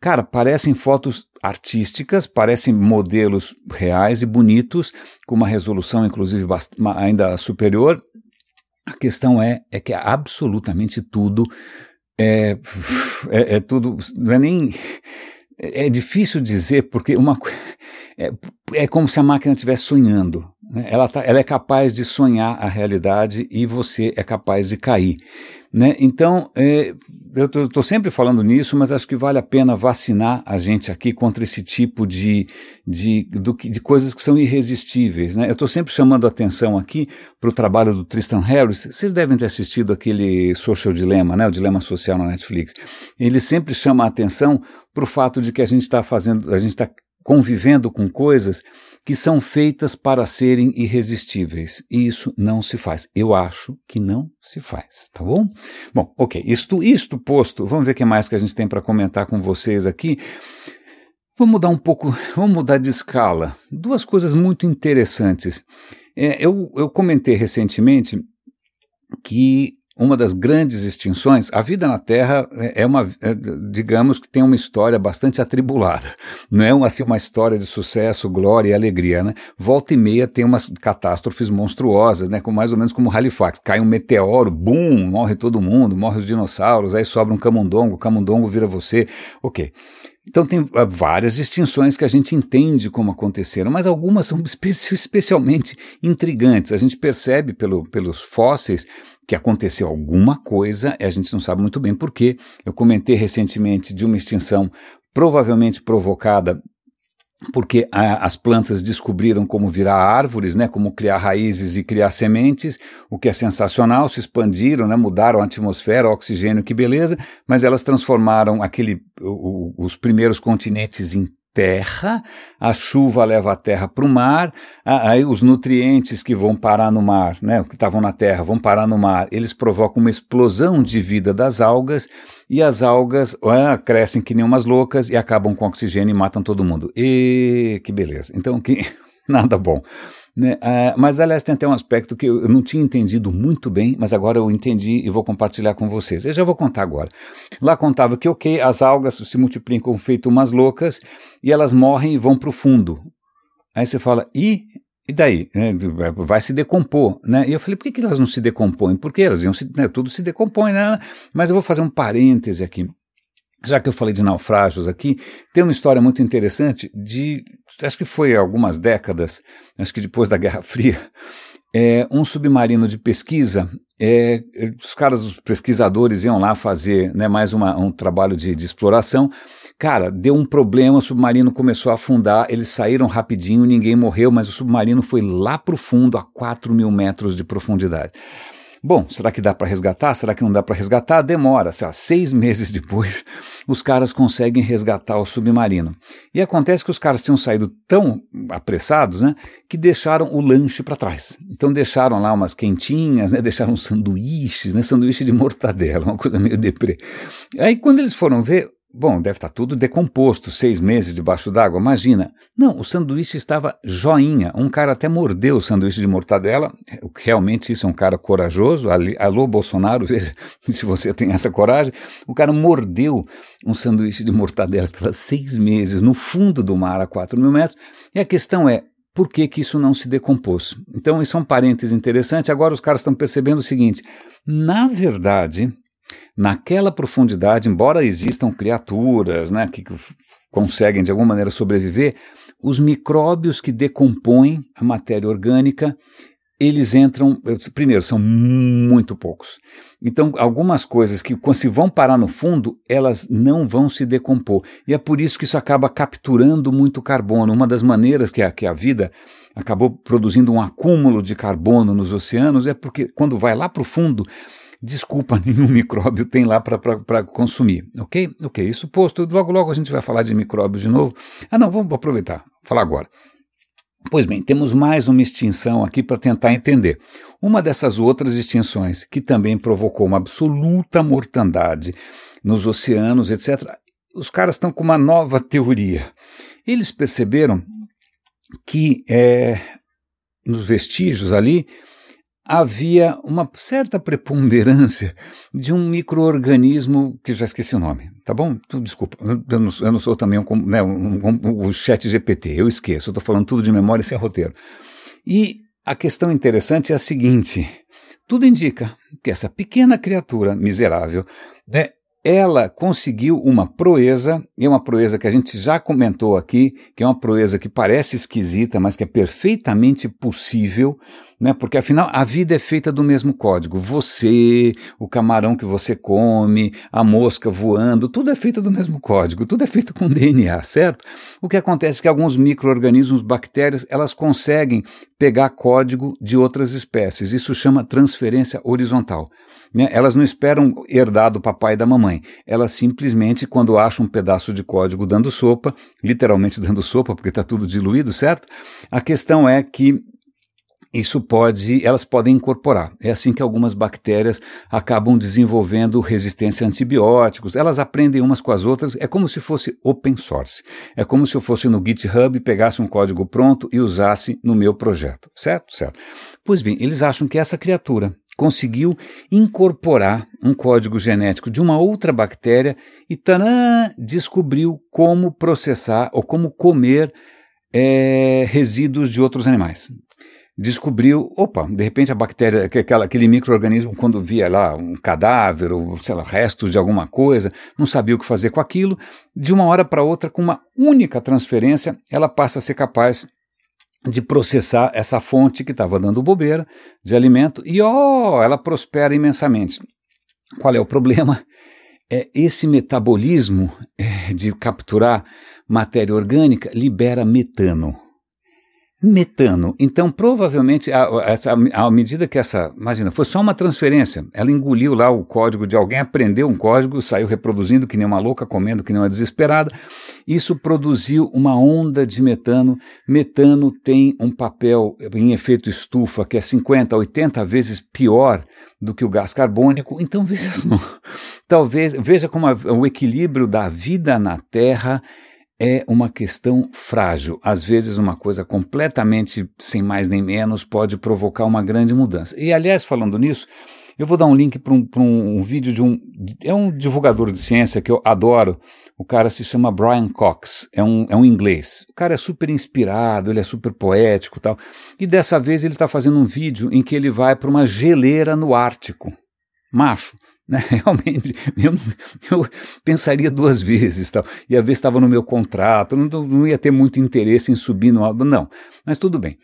Cara, parecem fotos artísticas, parecem modelos reais e bonitos, com uma resolução inclusive ainda superior. A questão é, é que é absolutamente tudo é, é, é tudo, não é nem é difícil dizer porque uma é, é como se a máquina estivesse sonhando. Né? Ela, tá, ela é capaz de sonhar a realidade e você é capaz de cair. Né? Então, é, eu estou sempre falando nisso, mas acho que vale a pena vacinar a gente aqui contra esse tipo de, de, do, de coisas que são irresistíveis. Né? Eu estou sempre chamando atenção aqui para o trabalho do Tristan Harris. Vocês devem ter assistido aquele Social Dilemma, né? o Dilema Social na Netflix. Ele sempre chama a atenção para o fato de que a gente está fazendo, a gente está convivendo com coisas que são feitas para serem irresistíveis. E isso não se faz. Eu acho que não se faz, tá bom? Bom, ok. Isto, isto posto, vamos ver o que mais que a gente tem para comentar com vocês aqui. Vamos mudar um pouco, vamos mudar de escala. Duas coisas muito interessantes. É, eu, eu comentei recentemente que uma das grandes extinções, a vida na Terra é, é uma, é, digamos que tem uma história bastante atribulada. Não é uma, assim, uma história de sucesso, glória e alegria, né? Volta e meia tem umas catástrofes monstruosas, né? Como, mais ou menos como Halifax. Cai um meteoro, bum, morre todo mundo, morre os dinossauros, aí sobra um camundongo, o camundongo vira você. Ok. Então tem ah, várias extinções que a gente entende como aconteceram, mas algumas são especialmente intrigantes. A gente percebe pelo, pelos fósseis que aconteceu alguma coisa, e a gente não sabe muito bem por quê. Eu comentei recentemente de uma extinção provavelmente provocada porque a, as plantas descobriram como virar árvores, né, como criar raízes e criar sementes, o que é sensacional, se expandiram, né, mudaram a atmosfera, o oxigênio, que beleza, mas elas transformaram aquele, o, os primeiros continentes em terra, a chuva leva a terra para o mar, aí os nutrientes que vão parar no mar, né, que estavam na terra, vão parar no mar, eles provocam uma explosão de vida das algas, e as algas crescem que nem umas loucas e acabam com oxigênio e matam todo mundo. E que beleza. Então, que nada bom. Né? Uh, mas, aliás, tem até um aspecto que eu não tinha entendido muito bem, mas agora eu entendi e vou compartilhar com vocês. Eu já vou contar agora. Lá contava que, ok, as algas se multiplicam feito umas loucas e elas morrem e vão para o fundo. Aí você fala, e e daí? É, vai se decompor, né? E eu falei, por que, que elas não se decompõem? Porque elas iam se, né, tudo se decompõe, né? Mas eu vou fazer um parêntese aqui já que eu falei de naufrágios aqui, tem uma história muito interessante de, acho que foi algumas décadas, acho que depois da Guerra Fria, é, um submarino de pesquisa, é, os caras, os pesquisadores iam lá fazer né, mais uma, um trabalho de, de exploração, cara, deu um problema, o submarino começou a afundar, eles saíram rapidinho, ninguém morreu, mas o submarino foi lá para o fundo, a 4 mil metros de profundidade. Bom, será que dá para resgatar? Será que não dá para resgatar? Demora, sei lá, seis meses depois, os caras conseguem resgatar o submarino. E acontece que os caras tinham saído tão apressados, né, que deixaram o lanche para trás. Então deixaram lá umas quentinhas, né, deixaram sanduíches, né, sanduíche de mortadela, uma coisa meio deprê. Aí quando eles foram ver, Bom, deve estar tá tudo decomposto, seis meses debaixo d'água, imagina. Não, o sanduíche estava joinha. Um cara até mordeu o sanduíche de mortadela. Realmente isso é um cara corajoso. Alô, Bolsonaro, veja se você tem essa coragem. O cara mordeu um sanduíche de mortadela pelas seis meses no fundo do mar a quatro mil metros. E a questão é, por que, que isso não se decompôs? Então, isso é um parêntese interessante. Agora os caras estão percebendo o seguinte: na verdade, naquela profundidade, embora existam criaturas né, que conseguem de alguma maneira sobreviver, os micróbios que decompõem a matéria orgânica, eles entram, primeiro, são muito poucos. Então, algumas coisas que, quando se vão parar no fundo, elas não vão se decompor. E é por isso que isso acaba capturando muito carbono. Uma das maneiras que a, que a vida acabou produzindo um acúmulo de carbono nos oceanos é porque, quando vai lá para o fundo, desculpa, nenhum micróbio tem lá para consumir. Ok? Ok, isso posto. Logo, logo a gente vai falar de micróbios de novo. Ah, não, vamos aproveitar, falar agora. Pois bem, temos mais uma extinção aqui para tentar entender. Uma dessas outras extinções, que também provocou uma absoluta mortandade nos oceanos, etc., os caras estão com uma nova teoria. Eles perceberam que é, nos vestígios ali havia uma certa preponderância de um microorganismo que já esqueci o nome, tá bom? Desculpa, eu não, eu não sou também um, né, um, um, um chat GPT, eu esqueço, estou falando tudo de memória sem roteiro. E a questão interessante é a seguinte: tudo indica que essa pequena criatura miserável né, ela conseguiu uma proeza, e é uma proeza que a gente já comentou aqui, que é uma proeza que parece esquisita, mas que é perfeitamente possível, né? Porque afinal a vida é feita do mesmo código. Você, o camarão que você come, a mosca voando, tudo é feito do mesmo código, tudo é feito com DNA, certo? O que acontece é que alguns micro-organismos, bactérias, elas conseguem pegar código de outras espécies. Isso chama transferência horizontal. Né? Elas não esperam herdar do papai e da mamãe. Elas simplesmente, quando acham um pedaço de código dando sopa, literalmente dando sopa, porque está tudo diluído, certo? A questão é que isso pode, elas podem incorporar. É assim que algumas bactérias acabam desenvolvendo resistência a antibióticos. Elas aprendem umas com as outras. É como se fosse open source. É como se eu fosse no GitHub, pegasse um código pronto e usasse no meu projeto. Certo? Certo. Pois bem, eles acham que essa criatura conseguiu incorporar um código genético de uma outra bactéria e tanã, descobriu como processar ou como comer é, resíduos de outros animais. Descobriu, opa, de repente a bactéria, aquela, aquele microorganismo, quando via lá um cadáver ou, sei lá, restos de alguma coisa, não sabia o que fazer com aquilo, de uma hora para outra, com uma única transferência, ela passa a ser capaz de processar essa fonte que estava dando bobeira de alimento e oh, ela prospera imensamente. Qual é o problema? É esse metabolismo é, de capturar matéria orgânica libera metano metano. Então, provavelmente, à medida que essa, imagina, foi só uma transferência, ela engoliu lá o código de alguém, aprendeu um código, saiu reproduzindo que nem uma louca, comendo que nem uma desesperada. Isso produziu uma onda de metano. Metano tem um papel em efeito estufa que é 50, 80 vezes pior do que o gás carbônico. Então, veja só, talvez, veja como a, o equilíbrio da vida na Terra é uma questão frágil. Às vezes, uma coisa completamente sem mais nem menos pode provocar uma grande mudança. E, aliás, falando nisso, eu vou dar um link para um, um, um, vídeo de um. É um divulgador de ciência que eu adoro. O cara se chama Brian Cox, é um, é um inglês. O cara é super inspirado, ele é super poético tal. E dessa vez ele está fazendo um vídeo em que ele vai para uma geleira no Ártico. Macho? Realmente, eu, eu, pensaria duas vezes, tal. ia ver se estava no meu contrato, não, não, ia ter muito interesse em subir no. Não, mas tudo bem.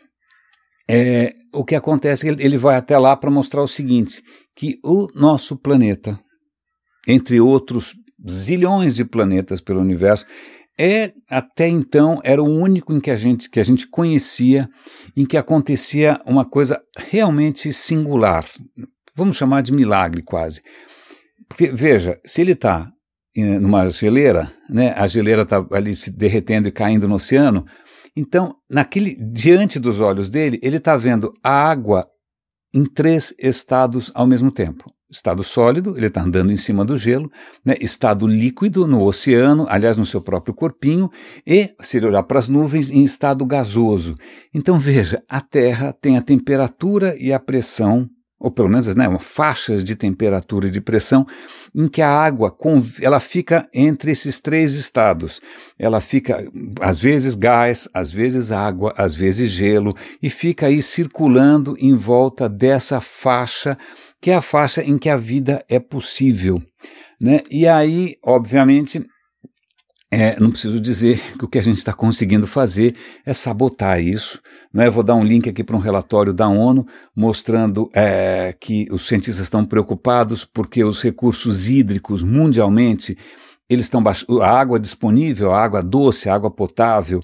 É, o que acontece é que ele vai até lá para mostrar o seguinte: que o nosso planeta, entre outros zilhões de planetas pelo universo, é até então era o único em que a gente que a gente conhecia em que acontecia uma coisa realmente singular. Vamos chamar de milagre quase. Porque, veja, se ele está numa geleira, né, a geleira está ali se derretendo e caindo no oceano, então, naquele, diante dos olhos dele, ele está vendo a água em três estados ao mesmo tempo. Estado sólido, ele está andando em cima do gelo, né? estado líquido no oceano, aliás, no seu próprio corpinho, e, se ele olhar para as nuvens, em estado gasoso. Então veja, a Terra tem a temperatura e a pressão ou pelo menos né, faixas de temperatura e de pressão, em que a água ela fica entre esses três estados. Ela fica, às vezes, gás, às vezes água, às vezes gelo, e fica aí circulando em volta dessa faixa, que é a faixa em que a vida é possível. Né? E aí, obviamente, é, não preciso dizer que o que a gente está conseguindo fazer é sabotar isso. Né? Vou dar um link aqui para um relatório da ONU mostrando é, que os cientistas estão preocupados porque os recursos hídricos mundialmente eles estão a água disponível, a água doce, a água potável,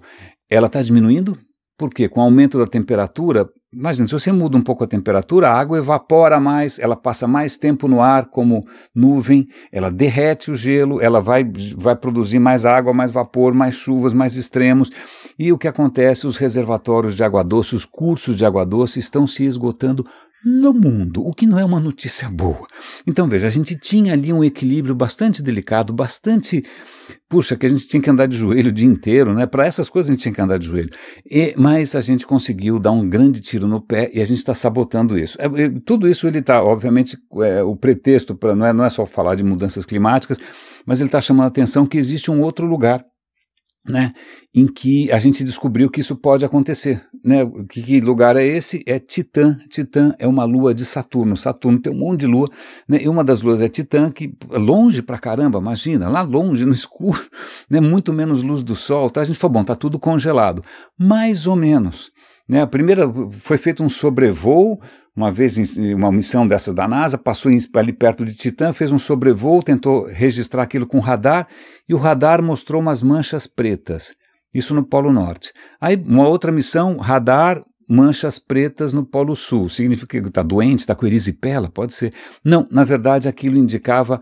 ela está diminuindo. Por quê? Com o aumento da temperatura, Imagina, se você muda um pouco a temperatura, a água evapora mais, ela passa mais tempo no ar como nuvem, ela derrete o gelo, ela vai, vai produzir mais água, mais vapor, mais chuvas, mais extremos. E o que acontece? Os reservatórios de água doce, os cursos de água doce estão se esgotando no mundo, o que não é uma notícia boa. Então veja, a gente tinha ali um equilíbrio bastante delicado, bastante. Puxa, que a gente tinha que andar de joelho o dia inteiro, né? Para essas coisas a gente tinha que andar de joelho. E, mas a gente conseguiu dar um grande tiro no pé e a gente está sabotando isso. É, tudo isso ele está, obviamente, é, o pretexto para não é, não é só falar de mudanças climáticas, mas ele está chamando a atenção que existe um outro lugar né, em que a gente descobriu que isso pode acontecer. Né? Que, que, lugar é esse? É Titã. Titã é uma lua de Saturno. Saturno tem um monte de lua, né? e uma das luas é Titã, que é longe pra caramba, imagina, lá longe, no escuro, né? muito menos luz do Sol. Tá? A gente falou, bom, tá tudo congelado. Mais ou menos. Né? A primeira foi feito um sobrevoo uma vez uma missão dessas da NASA, passou ali perto de Titã, fez um sobrevoo, tentou registrar aquilo com radar, e o radar mostrou umas manchas pretas. Isso no Polo Norte. Aí, uma outra missão, radar, manchas pretas no Polo Sul. Significa que está doente, está com erisipela? Pode ser. Não, na verdade, aquilo indicava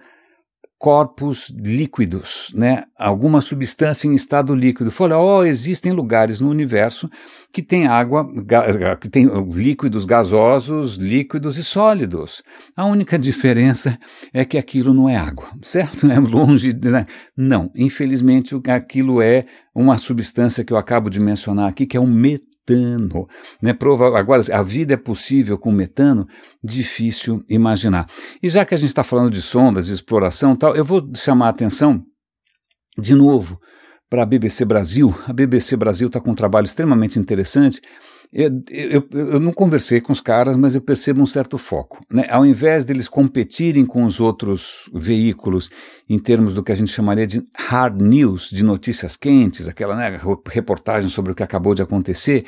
corpos líquidos, né? alguma substância em estado líquido. Falei, oh, existem lugares no universo que tem água, que tem líquidos gasosos, líquidos e sólidos. A única diferença é que aquilo não é água, certo? É longe, né? não. Infelizmente, aquilo é uma substância que eu acabo de mencionar aqui, que é o metano metano. Né? Prova, agora, a vida é possível com metano? Difícil imaginar. E já que a gente está falando de sondas, de exploração tal, eu vou chamar a atenção, de novo, para a BBC Brasil. A BBC Brasil está com um trabalho extremamente interessante eu, eu, eu, não conversei com os caras, mas eu percebo um certo foco. Né? Ao invés deles competirem com os outros veículos em termos do que a gente chamaria de hard news, de notícias quentes, aquela né, reportagem sobre o que acabou de acontecer,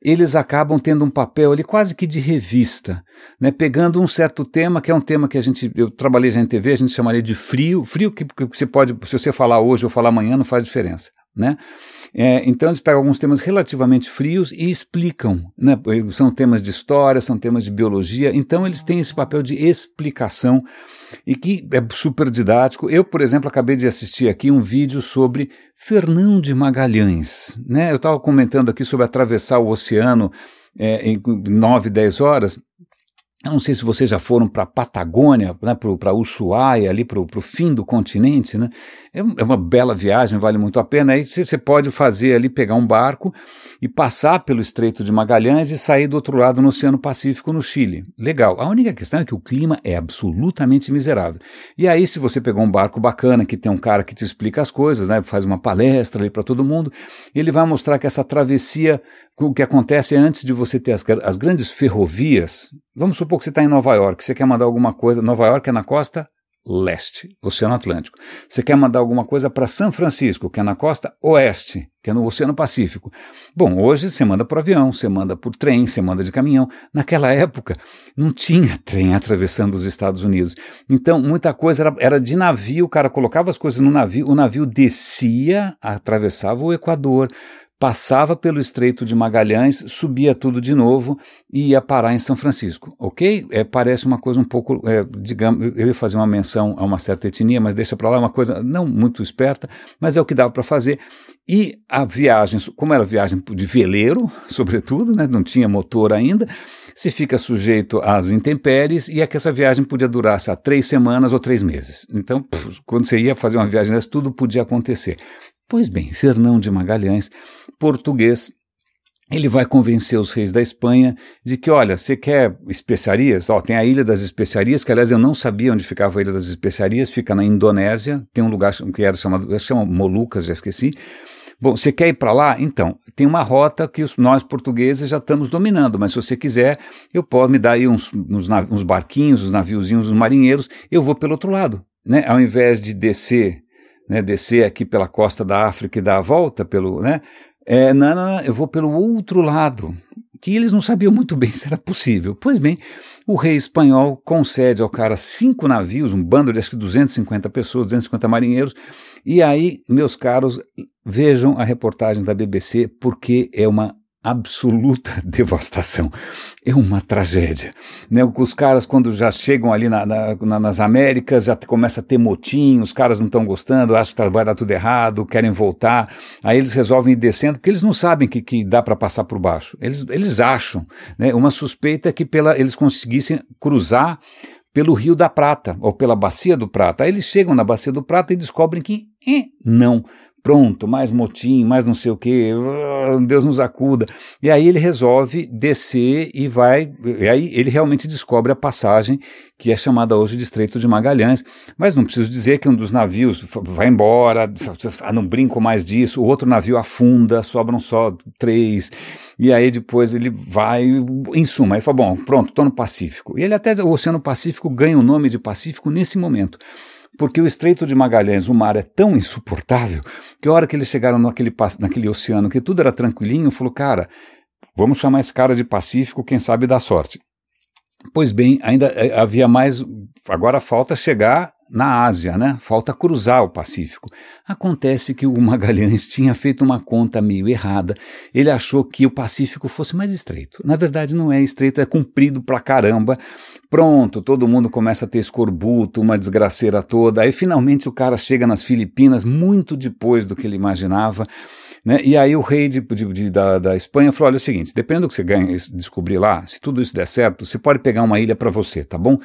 eles acabam tendo um papel ali quase que de revista, né? pegando um certo tema, que é um tema que a gente, eu trabalhei já em TV, a gente chamaria de frio, frio que, que você pode, se você falar hoje ou falar amanhã, não faz diferença. Né? É, então eles pegam alguns temas relativamente frios e explicam. Né? São temas de história, são temas de biologia, então eles têm esse papel de explicação e que é super didático. Eu, por exemplo, acabei de assistir aqui um vídeo sobre Fernão de Magalhães. Né? Eu estava comentando aqui sobre atravessar o oceano é, em 9, 10 horas. Eu não sei se vocês já foram para a Patagônia, né, para Ushuaia, ali para o fim do continente, né? É, é, uma bela viagem, vale muito a pena. Aí você pode fazer ali, pegar um barco e passar pelo Estreito de Magalhães e sair do outro lado no Oceano Pacífico, no Chile. Legal. A única questão é que o clima é absolutamente miserável. E aí, se você pegou um barco bacana, que tem um cara que te explica as coisas, né, faz uma palestra ali para todo mundo, ele vai mostrar que essa travessia, o que acontece é antes de você ter as, as grandes ferrovias. Vamos supor que você está em Nova York, você quer mandar alguma coisa. Nova York é na costa leste, Oceano Atlântico. Você quer mandar alguma coisa para São Francisco, que é na costa oeste, que é no Oceano Pacífico. Bom, hoje você manda por avião, você manda por trem, você manda de caminhão. Naquela época não tinha trem atravessando os Estados Unidos. Então muita coisa era, era de navio, o cara colocava as coisas no navio, o navio descia, atravessava o Equador, passava pelo Estreito de Magalhães, subia tudo de novo e ia parar em São Francisco, ok? É, parece uma coisa um pouco, é, digamos, eu ia fazer uma menção a uma certa etnia, mas deixa para lá uma coisa não muito esperta, mas é o que dava para fazer. E a viagem, como era viagem de veleiro, sobretudo, né, não tinha motor ainda, se fica sujeito às intempéries e é que essa viagem podia durar há três semanas ou três meses. Então, quando você ia fazer uma viagem dessa, tudo podia acontecer. Pois bem, Fernão de Magalhães, português, ele vai convencer os reis da Espanha de que, olha, você quer especiarias? Ó, tem a Ilha das Especiarias, que aliás eu não sabia onde ficava a Ilha das Especiarias, fica na Indonésia, tem um lugar que era chamado, chama Molucas, já esqueci. Bom, você quer ir para lá? Então, tem uma rota que os, nós portugueses já estamos dominando, mas se você quiser, eu posso me dar aí uns, uns, uns barquinhos, os naviozinhos, os marinheiros, eu vou pelo outro lado. Né? Ao invés de descer né, descer aqui pela costa da África e dar a volta pelo, né, é, não, eu vou pelo outro lado, que eles não sabiam muito bem se era possível. Pois bem, o rei espanhol concede ao cara cinco navios, um bando de acho que 250 pessoas, 250 marinheiros, e aí, meus caros, vejam a reportagem da BBC, porque é uma absoluta devastação. É uma tragédia. Né? Os caras, quando já chegam ali na, na, nas Américas, já começa a ter motim, os caras não estão gostando, acham que tá, vai dar tudo errado, querem voltar. Aí eles resolvem ir descendo, porque eles não sabem que, que dá para passar por baixo. Eles, eles acham. Né? Uma suspeita é que pela, eles conseguissem cruzar pelo Rio da Prata, ou pela Bacia do Prata. Aí eles chegam na Bacia do Prata e descobrem que eh, não pronto, mais motim, mais não sei o ah, Deus nos acuda. E aí ele resolve descer e vai, e aí ele realmente descobre a passagem que é chamada hoje de Estreito de Magalhães. Mas não preciso dizer que um dos navios vai embora, ah, não brinco mais disso, o outro navio afunda, sobram só três. E aí depois ele vai, em suma, aí fala, bom, pronto, estou no Pacífico. E ele até, o Oceano Pacífico ganha o nome de Pacífico nesse momento porque o Estreito de Magalhães, o mar é tão insuportável, que a hora que eles chegaram naquele, naquele oceano, que tudo era tranquilinho, falou, cara, vamos chamar esse cara de Pacífico, quem sabe dá sorte. Pois bem, ainda eh, havia mais. Agora falta chegar na Ásia, né? Falta cruzar o Pacífico. Acontece que o Magalhães tinha feito uma conta meio errada. Ele achou que o Pacífico fosse mais estreito. Na verdade, não é estreito, é comprido pra caramba. Pronto, todo mundo começa a ter escorbuto, uma desgraceira toda. Aí finalmente o cara chega nas Filipinas muito depois do que ele imaginava. Né? E aí o rei de, de, de, da, da Espanha falou: olha, é o seguinte, dependendo do que você ganha, descobrir lá, se tudo isso der certo, você pode pegar uma ilha para você, tá bom?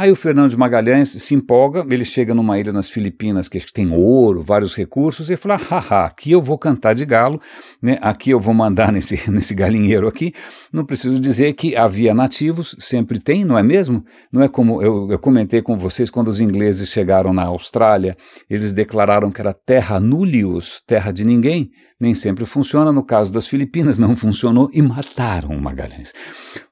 Aí o Fernando de Magalhães se empolga, ele chega numa ilha nas Filipinas que tem ouro, vários recursos, e fala: haha, aqui eu vou cantar de galo, né? aqui eu vou mandar nesse, nesse galinheiro aqui. Não preciso dizer que havia nativos, sempre tem, não é mesmo? Não é como eu, eu comentei com vocês quando os ingleses chegaram na Austrália, eles declararam que era terra nullius, terra de ninguém. Nem sempre funciona, no caso das Filipinas não funcionou e mataram o Magalhães.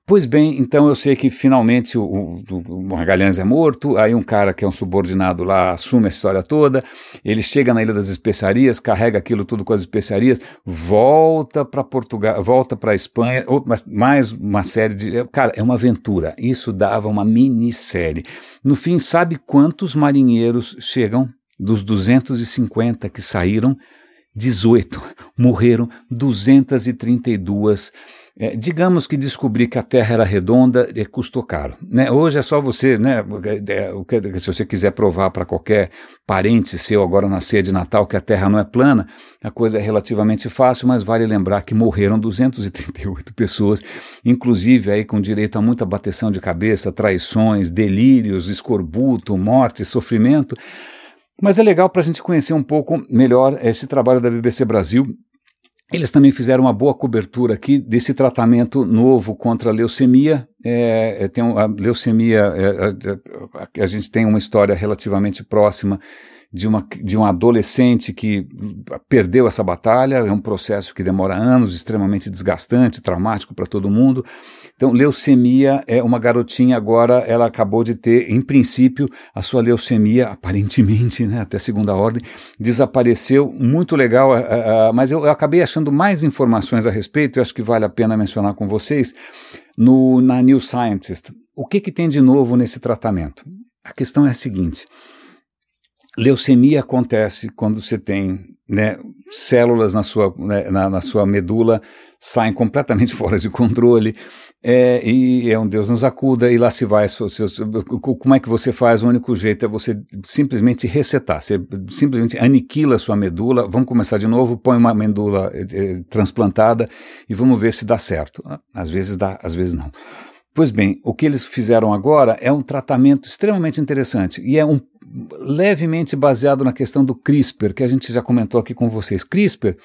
Pois bem, então eu sei que finalmente o, o, o, Magalhães é morto, aí um cara que é um subordinado lá assume a história toda, ele chega na Ilha das Especiarias, carrega aquilo tudo com as especiarias, volta para Portugal, volta para Espanha, ou, mais uma série de. Cara, é uma aventura. Isso dava uma minissérie. No fim, sabe quantos marinheiros chegam dos 250 que saíram? 18. Morreram 232 é, digamos que descobrir que a Terra era redonda é, custou caro. Né? Hoje é só você, né, é, se você quiser provar para qualquer parente seu agora na ceia de Natal que a Terra não é plana, a coisa é relativamente fácil, mas vale lembrar que morreram 238 pessoas, inclusive aí com direito a muita bateção de cabeça, traições, delírios, escorbuto, morte, sofrimento. Mas é legal para a gente conhecer um pouco melhor esse trabalho da BBC Brasil eles também fizeram uma boa cobertura aqui desse tratamento novo contra a leucemia. É, é tem a leucemia, é, a, a, a, gente tem uma história relativamente próxima de, uma, de um adolescente que perdeu essa batalha, é um processo que demora anos, extremamente desgastante, traumático para todo mundo. Então, leucemia é uma garotinha agora, ela acabou de ter, em princípio, a sua leucemia, aparentemente, né, até segunda ordem, desapareceu. Muito legal, uh, uh, mas eu, eu, acabei achando mais informações a respeito, eu acho que vale a pena mencionar com vocês, no, na New Scientist. O que, que tem de novo nesse tratamento? A questão é a seguinte: leucemia acontece quando você tem né, células na sua, né, na, na sua medula saem completamente fora de controle, é, e é um Deus nos acuda, e lá se vai. como é que você faz? O único jeito é você simplesmente resetar, você simplesmente aniquila a sua medula. Vamos começar de novo, põe uma medula é, transplantada e vamos ver se dá certo. Às vezes dá, às vezes não. Pois bem, o que eles fizeram agora é um tratamento extremamente interessante e é um levemente baseado na questão do CRISPR, que a gente já comentou aqui com vocês. CRISPR,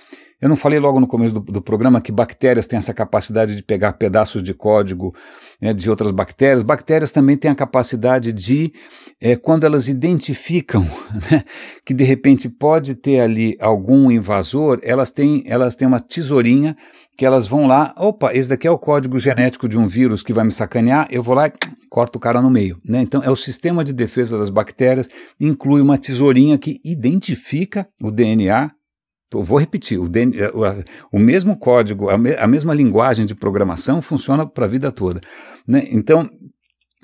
eu não falei logo no começo do, do programa que bactérias têm essa capacidade de pegar pedaços de código né, de outras bactérias. Bactérias também têm a capacidade de, é, quando elas identificam né, que de repente pode ter ali algum invasor, elas têm, elas têm uma tesourinha que elas vão lá, opa, esse daqui é o código genético de um vírus que vai me sacanear, eu vou lá e corto o cara no meio. Né? Então, é o sistema de defesa das bactérias, inclui uma tesourinha que identifica o DNA. Vou repetir, o, DNA, o mesmo código, a, mesma linguagem de programação funciona para a vida toda. Né? Então,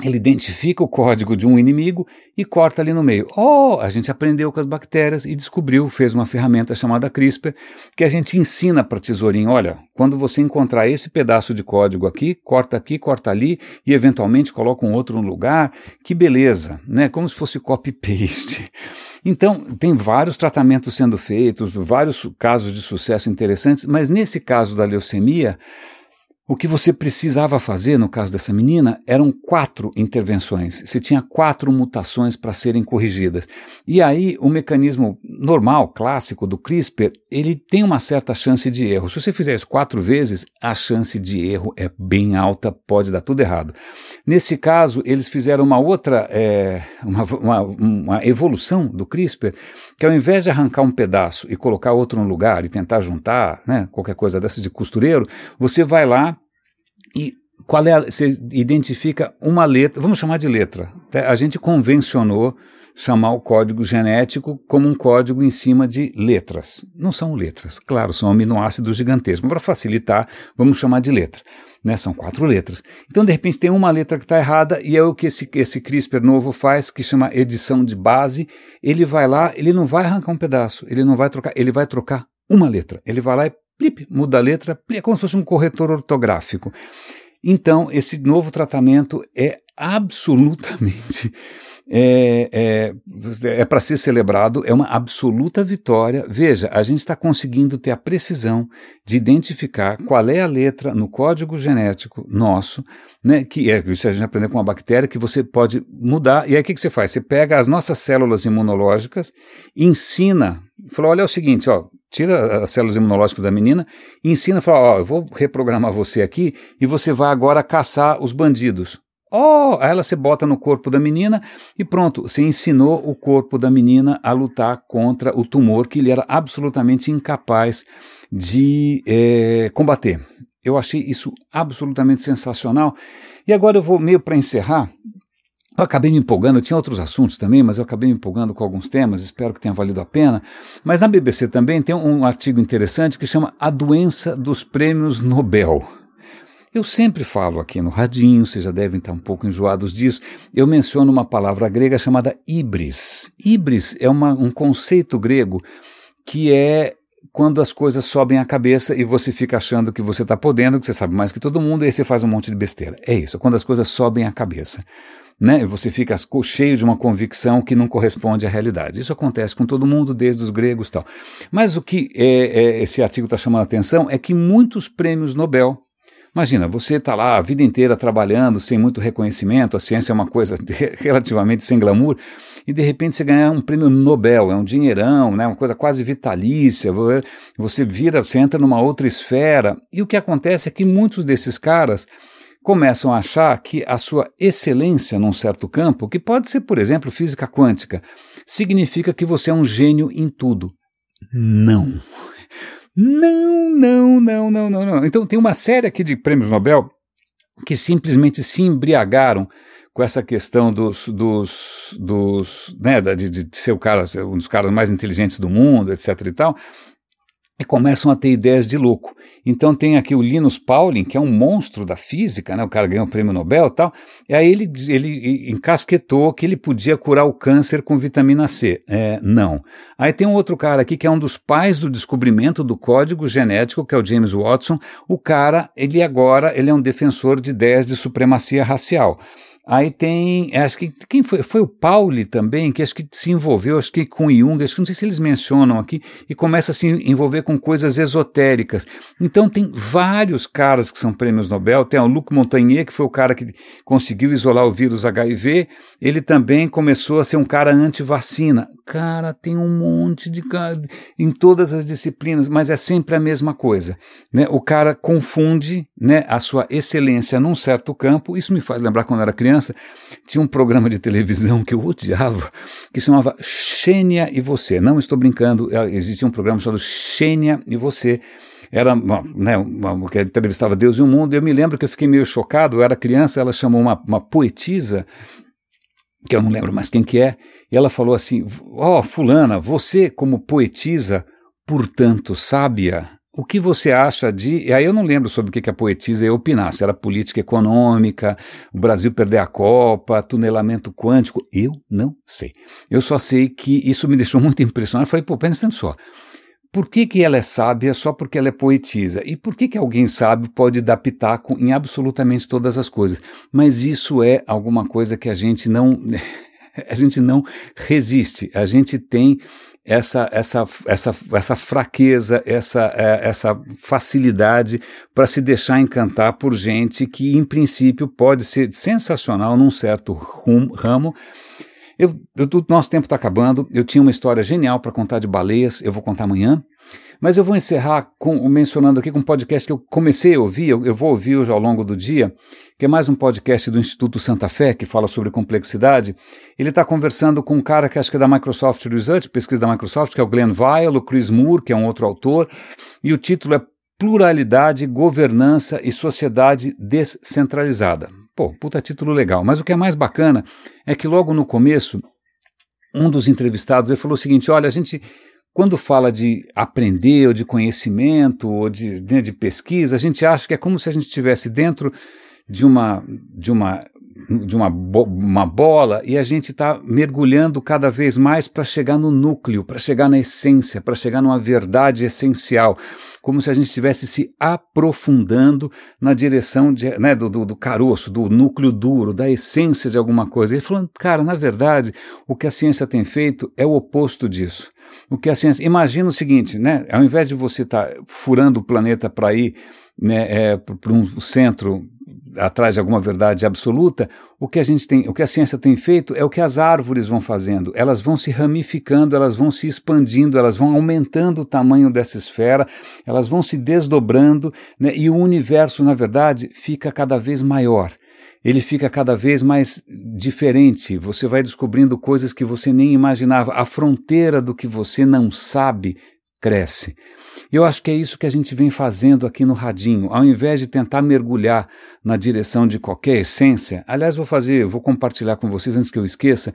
ele identifica o código de um inimigo e corta ali no meio. Oh, a gente aprendeu com as bactérias e descobriu, fez uma ferramenta chamada CRISPR, que a gente ensina para tesourinho, olha, quando você encontrar esse pedaço de código aqui, corta aqui, corta ali e eventualmente coloca um outro no lugar. Que beleza, né? Como se fosse copy-paste. Então, tem vários tratamentos sendo feitos, vários casos de sucesso interessantes, mas nesse caso da leucemia, o que você precisava fazer, no caso dessa menina, eram quatro intervenções. Você tinha quatro mutações para serem corrigidas. E aí, o mecanismo normal, clássico do CRISPR, ele tem uma certa chance de erro. Se você fizer isso quatro vezes, a chance de erro é bem alta, pode dar tudo errado. Nesse caso, eles fizeram uma outra, é, uma, uma, uma evolução do CRISPR, que ao invés de arrancar um pedaço e colocar outro no lugar e tentar juntar, né, qualquer coisa dessa de costureiro, você vai lá qual é a, você identifica uma letra, vamos chamar de letra. A gente convencionou chamar o código genético como um código em cima de letras. Não são letras, claro, são aminoácidos gigantescos. Para facilitar, vamos chamar de letra. Né? São quatro letras. Então, de repente, tem uma letra que está errada e é o que esse, esse CRISPR novo faz, que chama edição de base. Ele vai lá, ele não vai arrancar um pedaço, ele não vai trocar, ele vai trocar uma letra. Ele vai lá e plip, muda a letra, é como se fosse um corretor ortográfico. Então, esse novo tratamento é absolutamente é, é, é para ser celebrado, é uma absoluta vitória. Veja, a gente está conseguindo ter a precisão de identificar qual é a letra no código genético nosso, né, que é isso a gente aprendeu com uma bactéria, que você pode mudar. E aí o que, que você faz? Você pega as nossas células imunológicas, ensina, falou: olha, é o seguinte, ó, tira as células imunológicas da menina e ensina, fala, ó, eu vou reprogramar você aqui e você vai agora caçar os bandidos. Oh, aí ela se bota no corpo da menina e pronto, você ensinou o corpo da menina a lutar contra o tumor que ele era absolutamente incapaz de é, combater. Eu achei isso absolutamente sensacional. E agora eu vou meio para encerrar. Eu acabei me empolgando, eu tinha outros assuntos também, mas eu acabei me empolgando com alguns temas, espero que tenha valido a pena. Mas na BBC também tem um artigo interessante que chama A Doença dos Prêmios Nobel. Eu sempre falo aqui no radinho, vocês já devem estar um pouco enjoados disso, eu menciono uma palavra grega chamada ibris. Ibris é uma, um conceito grego que é quando as coisas sobem a cabeça e você fica achando que você está podendo, que você sabe mais que todo mundo, e aí você faz um monte de besteira. É isso, quando as coisas sobem a cabeça. Né? Você fica cheio de uma convicção que não corresponde à realidade. Isso acontece com todo mundo, desde os gregos tal. Mas o que é, é, esse artigo está chamando a atenção é que muitos prêmios Nobel Imagina, você está lá a vida inteira trabalhando sem muito reconhecimento, a ciência é uma coisa relativamente sem glamour, e de repente você ganha um prêmio Nobel, é um dinheirão, né, uma coisa quase vitalícia, você vira, você entra numa outra esfera, e o que acontece é que muitos desses caras começam a achar que a sua excelência num certo campo, que pode ser, por exemplo, física quântica, significa que você é um gênio em tudo. Não. Não, não, não, não, não, não. Então tem uma série aqui de prêmios Nobel que simplesmente se embriagaram com essa questão dos, dos, dos né, de, de ser o cara, um dos caras mais inteligentes do mundo, etc e tal, e começam a ter ideias de louco. Então tem aqui o Linus Pauling, que é um monstro da física, né? o cara ganhou o prêmio Nobel e tal, e aí ele, ele encasquetou que ele podia curar o câncer com vitamina C. É, não. Aí tem um outro cara aqui que é um dos pais do descobrimento do código genético, que é o James Watson. O cara, ele agora, ele é um defensor de ideias de supremacia racial. Aí tem, acho que quem foi? Foi o Pauli também, que acho que se envolveu, acho que com Jung, acho que não sei se eles mencionam aqui, e começa a se envolver com coisas esotéricas. Então tem vários caras que são prêmios Nobel, tem o Luc Montagnier, que foi o cara que conseguiu isolar o vírus HIV, ele também começou a ser um cara anti-vacina. Cara, tem um monte de cara em todas as disciplinas, mas é sempre a mesma coisa. Né? O cara confunde né, a sua excelência num certo campo. Isso me faz lembrar quando era criança, tinha um programa de televisão que eu odiava, que se chamava Xênia e Você. Não estou brincando, é, existia um programa chamado Xênia e Você era né, uma, que entrevistava Deus e o mundo. Eu me lembro que eu fiquei meio chocado. Eu era criança, ela chamou uma, uma poetisa que eu não lembro mais quem que é, e ela falou assim: Ó, oh, Fulana, você, como poetisa, portanto sábia, o que você acha de. E aí eu não lembro sobre o que a poetisa ia opinar, se era política econômica, o Brasil perder a Copa, tunelamento quântico. Eu não sei. Eu só sei que isso me deixou muito impressionado. Eu falei, pô, pensa só. Por que, que ela é sábia só porque ela é poetisa? E por que, que alguém sábio pode dar pitaco em absolutamente todas as coisas? Mas isso é alguma coisa que a gente não. a gente não resiste. A gente tem essa, essa, essa, essa fraqueza, essa, é, essa facilidade para se deixar encantar por gente que, em princípio, pode ser sensacional num certo ramo eu, eu, nosso tempo está acabando. Eu tinha uma história genial para contar de baleias, eu vou contar amanhã. Mas eu vou encerrar com, mencionando aqui com um podcast que eu comecei a ouvir, eu, eu vou ouvir hoje ao longo do dia, que é mais um podcast do Instituto Santa Fé, que fala sobre complexidade. Ele está conversando com um cara que acho que é da Microsoft Research, pesquisa da Microsoft, que é o Glenn Weil, o Chris Moore, que é um outro autor, e o título é Pluralidade, Governança e Sociedade Descentralizada. Pô, puta título legal. Mas o que é mais bacana é que logo no começo, um dos entrevistados ele falou o seguinte: olha, a gente, quando fala de aprender, ou de conhecimento, ou de, de, de pesquisa, a gente acha que é como se a gente estivesse dentro de uma, de uma de uma, bo uma bola e a gente está mergulhando cada vez mais para chegar no núcleo, para chegar na essência, para chegar numa verdade essencial como se a gente estivesse se aprofundando na direção de, né, do, do, do, caroço, do núcleo duro, da essência de alguma coisa. Ele falou, cara, na verdade, o que a ciência tem feito é o oposto disso. O que a ciência. Imagina o seguinte, né? Ao invés de você estar tá furando o planeta para ir né, é, para um centro atrás de alguma verdade absoluta, o que a gente tem, o que a ciência tem feito é o que as árvores vão fazendo. Elas vão se ramificando, elas vão se expandindo, elas vão aumentando o tamanho dessa esfera, elas vão se desdobrando, né, e o universo, na verdade, fica cada vez maior. Ele fica cada vez mais diferente. Você vai descobrindo coisas que você nem imaginava. A fronteira do que você não sabe cresce. Eu acho que é isso que a gente vem fazendo aqui no Radinho. Ao invés de tentar mergulhar na direção de qualquer essência, aliás, vou fazer, vou compartilhar com vocês antes que eu esqueça.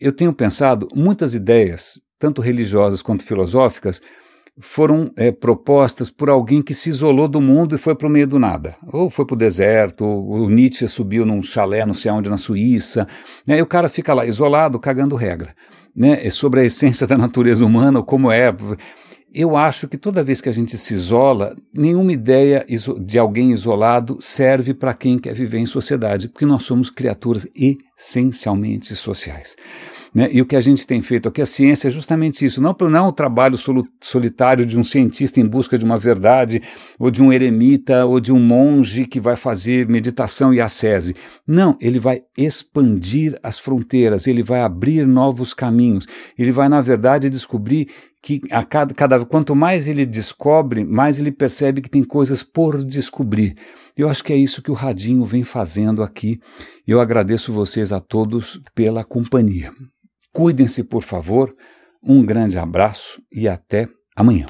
Eu tenho pensado muitas ideias, tanto religiosas quanto filosóficas, foram é, propostas por alguém que se isolou do mundo e foi para o meio do nada. Ou foi para o deserto, ou o Nietzsche subiu num chalé não sei onde na Suíça, né, e o cara fica lá isolado, cagando regra. Né, sobre a essência da natureza humana, como é eu acho que toda vez que a gente se isola, nenhuma ideia de alguém isolado serve para quem quer viver em sociedade, porque nós somos criaturas essencialmente sociais. Né? E o que a gente tem feito aqui, a ciência, é justamente isso. Não, não é o trabalho solitário de um cientista em busca de uma verdade, ou de um eremita, ou de um monge que vai fazer meditação e ascese. Não, ele vai expandir as fronteiras, ele vai abrir novos caminhos, ele vai, na verdade, descobrir que a cada, cada, quanto mais ele descobre, mais ele percebe que tem coisas por descobrir. Eu acho que é isso que o Radinho vem fazendo aqui. Eu agradeço vocês a todos pela companhia. Cuidem-se, por favor. Um grande abraço e até amanhã.